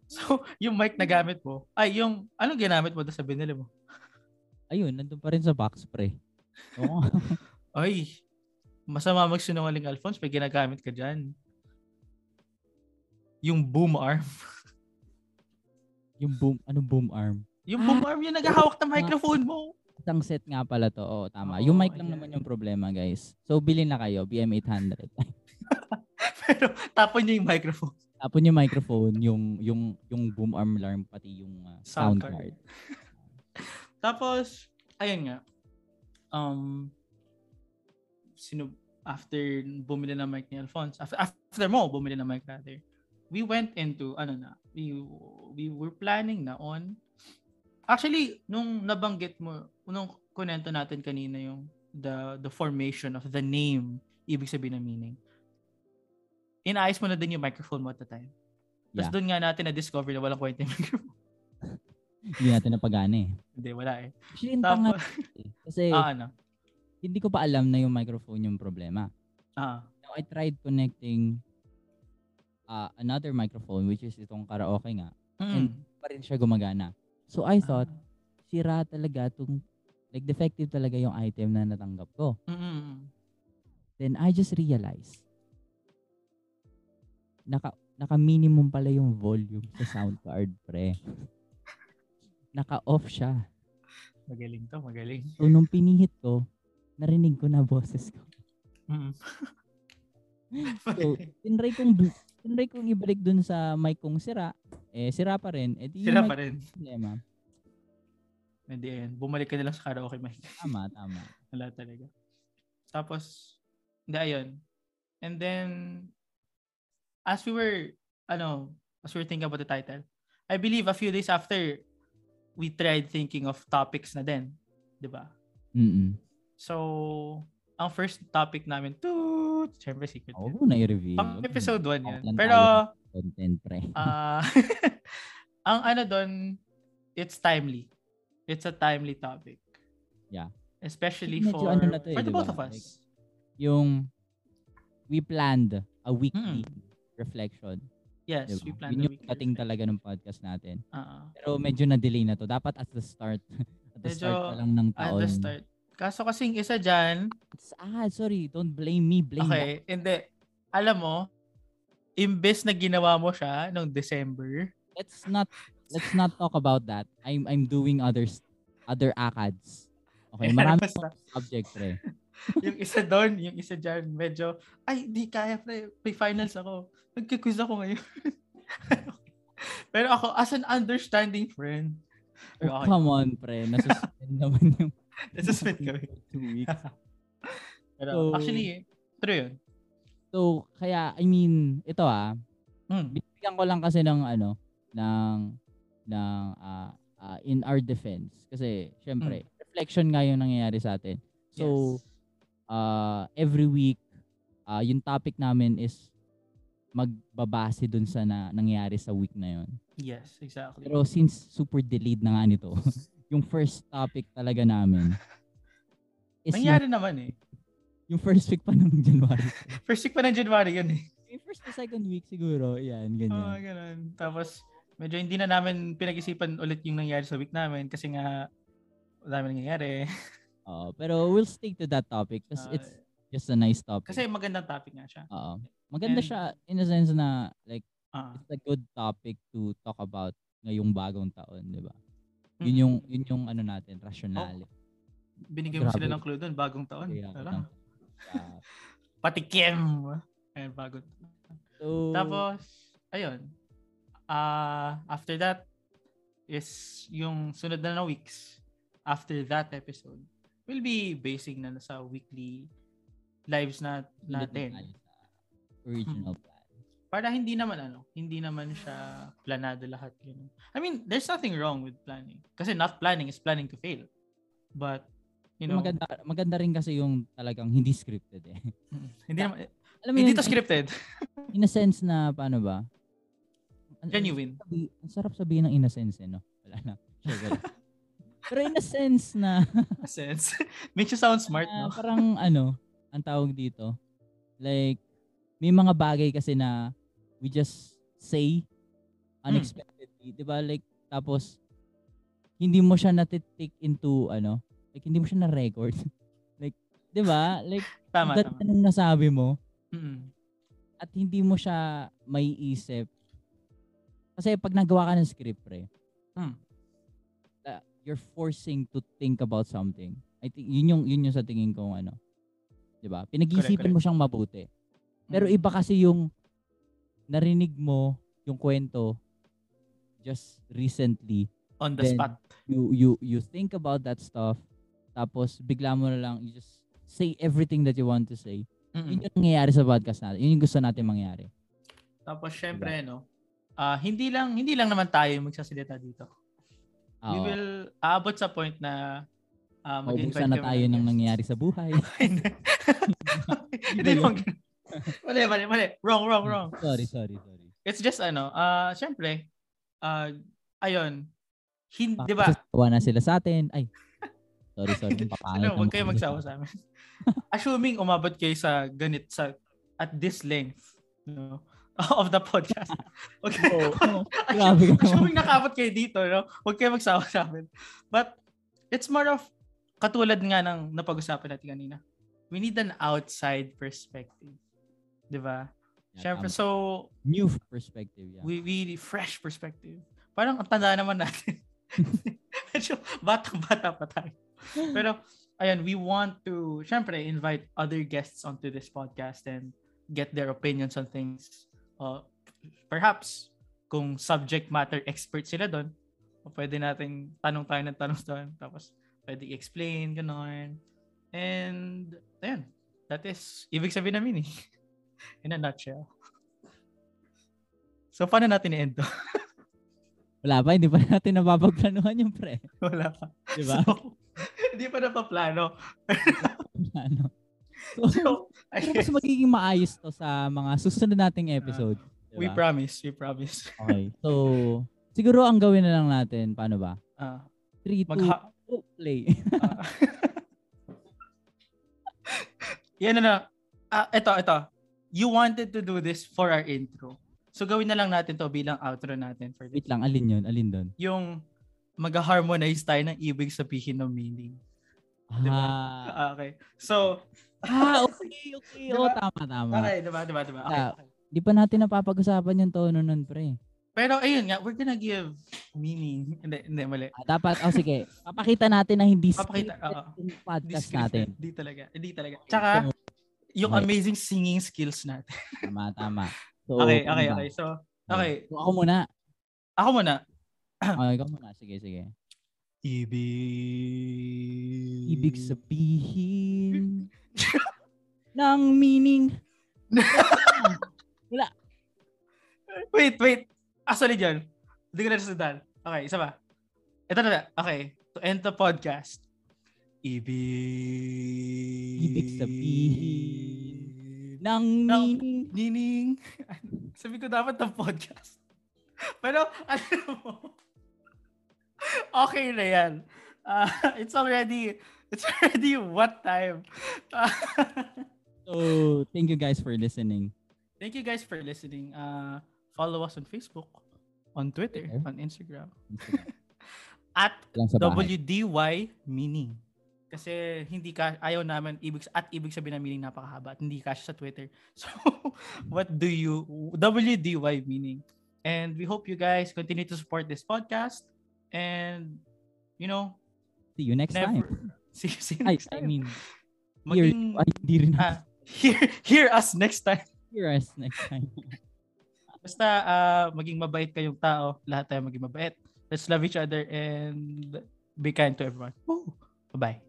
So, yung mic na gamit mo, ay, yung, anong ginamit mo sa binili mo? Ayun, nandun pa rin sa box pre. Oo. Ay, masama magsinungaling Alphonse, may ginagamit ka dyan. Yung boom arm. yung boom, ano boom arm? Yung boom arm yung naghahawak ng microphone mo. Isang set nga pala to. Oo, tama. Oo, yung mic lang ayan. naman yung problema, guys. So, bilhin na kayo, BM800. Pero tapon niya yung microphone. Tapon yung microphone, yung yung yung boom arm alarm pati yung uh, sound, Sound card. card. Tapos, ayun nga. Um, sino, after bumili ng mic ni Alphonse, after, after mo bumili ng mic rather, we went into, ano na, we, we were planning na on, actually, nung nabanggit mo, nung kunento natin kanina yung the the formation of the name, ibig sabihin ng meaning, inaayos mo na din yung microphone mo at the time. Tapos Yeah. doon nga natin na-discover na walang kwenta yung microphone. Hindi natin napagana eh. Hindi, wala eh. Actually, yung tanga Tapos, eh. Kasi ah, ano? hindi ko pa alam na yung microphone yung problema. Ah, Now, I tried connecting uh, another microphone which is itong karaoke nga. mm. Pa rin siya gumagana. So I thought, Ah. sira talaga tong like defective talaga yung item na natanggap ko. Mm-mm. Then I just realized naka naka minimum pala yung volume sa sound card pre. Naka off siya. Magaling to, magaling. So nung pinihit ko, narinig ko na boses ko. Mm. So tinry kong tinry kong ibalik dun sa mic kong sira. Eh sira pa rin. Eh di Sira pa rin. problema. Hindi yan. Bumalik ka na lang sa karaoke mic. Tama, tama. Wala talaga. Tapos, hindi ayun. And then, as we were, ano, as we were thinking about the title, I believe a few days after, we tried thinking of topics na din. 'di ba? Mm. So, ang first topic namin, syempre secret. Ako yun. ko na i-review. Pang episode 1 yan. Lang Pero, content pre. ah ang ano doon, it's timely. It's a timely topic. Yeah. Especially Medyo for, ano na to eh, for the both of us. yung we planned a weekly Mm. reflection. yes, Diba? we plan Yun yung weekly reflection. talaga ng podcast natin. Ah, Pero medyo na-delay na to. Dapat at the start. at the Medyo start pa lang ng at taon. the start. Kaso kasing isa dyan, Ah, sorry. Don't blame me. Blame okay, hindi. Alam mo, imbes na ginawa mo siya noong December, that. Let's not let's not talk about that. I'm I'm doing others other ACADS. Okay, marami pang subject pre. yung isa doon, yung isa dyan, medyo, ay, di kaya, pre. May finals ako. Nagkiquiz ako ngayon. Pero ako, as an understanding friend, Oh, Okay. come on, pre. Nasuspend naman yung nasuspend kami. two weeks. Pero So- actually, true yun. So, kaya, I mean, ito ah, Hmm. binigyan ko lang kasi ng ano, ng, ng, ah, ah, in our defense. Kasi, syempre, reflection nga yung nangyayari sa atin. So. Yes. uh, every week, uh, yung topic namin is magbabase dun sa na, nangyayari sa week na yon. Yes, exactly. Pero since super delayed na nga nito, yung first topic talaga namin is yung, Nangyari naman eh. yung first week pa ng January. First week pa ng January yun eh. yung first to second week siguro, yan, ganyan. Oo, ganun. Tapos, medyo hindi na namin pinag-isipan ulit yung nangyari sa week namin kasi nga, wala namin nangyayari. Oo, pero we'll stick to that topic because Ah, it's just a nice topic. kasi magandang topic nga siya. Oo. Maganda And- siya in a sense na like Ah. it's a good topic to talk about ngayong bagong taon, 'di ba? Yun Mm. yung yun yung ano natin, rational. Binigyan mo sila ng clue doon, bagong taon. Kaya, Tara. Ah, Patikim! Ayun, bagong so, Tapos, ayun. Ah, after that is yung sunod na na weeks after that episode. we'll be basing na sa weekly lives na natin. Original plan. Para hindi naman ano, hindi naman siya planado lahat yun. I mean, there's nothing wrong with planning. Kasi not planning is planning to fail. But, you know, maganda, maganda rin kasi yung talagang hindi scripted eh. hindi naman, Alam mo hindi yun, to scripted. in a sense na paano ba? Genuine. Ang, sabi- ang sarap sabihin ng in a sense eh, no? Wala na. Sure. Pero in a sense na, sense. Makes you sound smart, na no? parang ano, ang tawag dito, like, may mga bagay kasi na we just say unexpectedly, di ba? Like, tapos, hindi mo siya natitake into, ano, like, hindi mo siya na-record. like, di ba? Like, Tama, ganda tama. nung nasabi mo, Mm-mm. at hindi mo siya may isip. Kasi pag nagawa ka ng script, pre, Hmm. uh, you're forcing to think about something. I think yun yung yun yung sa tingin ko ano. 'Di ba? Pinag-iisipan Correct, mo siyang mabuti. Pero Mm. iba kasi yung narinig mo yung kwento just recently. On the spot. You you you think about that stuff tapos bigla mo na lang you just say everything that you want to say. Mm-mm. Yun yung nangyayari sa podcast natin. Yun yung gusto natin mangyari. Tapos syempre no, ah hindi lang hindi lang naman tayo yung magsasalita dito. We Oo. will aabot sa point na uh, Maubusan na tayo ng nangyayari sa buhay. Hindi mo. Mali, mali, mali. Wrong, wrong, wrong. sorry, sorry, sorry. It's just ano, ah syempre, ah ayun, hindi, di Baka ba? sasawa na sila sa atin. Ay, sorry, sorry. Papangit Ano, huwag kayo magsawa sa amin. Assuming umabot kayo sa ganit sa at this length, no, of the podcast. Okay. Oo, oo. Grabe ka. Assuming nakabot kayo dito, no? Huwag kayo magsawa sa amin. But it's more of katulad nga ng napag-usapan natin kanina. We need an outside perspective. 'Di ba? Yeah, Syempre, so New perspective, yeah. we we fresh perspective. Parang ang tanda naman natin. Medyo batang-bata pa tayo. Pero ayun, we want to syempre invite other guests onto this podcast and get their opinions on things. Uh, perhaps kung subject matter expert sila doon, pwede nating tanong tayo ng tanong doon. Tapos pwede i-explain, gano'n. And ayun, that is ibig sabihin namin eh. In a nutshell. So, paano natin i-end to? Wala pa, hindi pa natin napapagplanuhan yung pre. Wala pa. Di ba? So, hindi pa napaplano. ano? So, So, I mas guess, magiging maayos to sa mga susunod nating episode. we diba? promise, we promise. Okay. So, siguro ang gawin na lang natin, paano ba? Ah, 3, 2, magha- play. ah. Yan na na. Ah, ito, ito. You wanted to do this for our intro. So, gawin na lang natin to bilang outro natin for this. Wait lang, alin yun? Alin doon? Yung mag-harmonize tayo ng ibig sabihin ng meaning. Diba? Ah, Ah, okay. So, ah, okay, okay. Diba? Oo, tama, tama. okay, diba, diba, diba? Okay, Ah. okay. Di pa natin napapag-usapan yung tono nun, pre. Pero ayun nga, we're gonna give meaning. Hindi, hindi, mali. Ah, dapat, oh sige, papakita natin na hindi Papakita, oo. podcast scripted. natin. Hindi talaga. Hindi talaga. Tsaka, yung Okay. amazing singing skills natin. Tama, tama. So, Okay, okay, ba? okay. So, okay. So, ako muna. Ako muna. Okay, ikaw muna. Sige, sige. Ibig. Ibig sabihin ng meaning. Wala. Wait, wait. Actually dyan. Hindi ko na nasundan. Okay, isa ba? Ito na na. Okay. To end the podcast. Ibig. Ibig sabihin ng Ng- meaning. Nining. Sabi ko dapat ng podcast. Pero, ano mo, okay na yan. Ah, it's already, it's already what time? So, thank you guys for listening. thank you guys for listening. Uh, follow us on Facebook, on Twitter, Okay. on Instagram. Instagram. At. WDY meaning. Kasi hindi ka ayaw namin ibig at ibig sabihin ng meaning napakahaba at hindi kasi sa Twitter. So what do you WDY meaning? And we hope you guys continue to support this podcast and you know See you next time. never see, see you next I time. mean, hear, Maging, ay, hindi rin ah, hear, hear us next time. hear us next time. Basta ah, maging mabait kayong tao, lahat tayo maging mabait. Let's love each other and be kind to everyone. Woo! Bye-bye.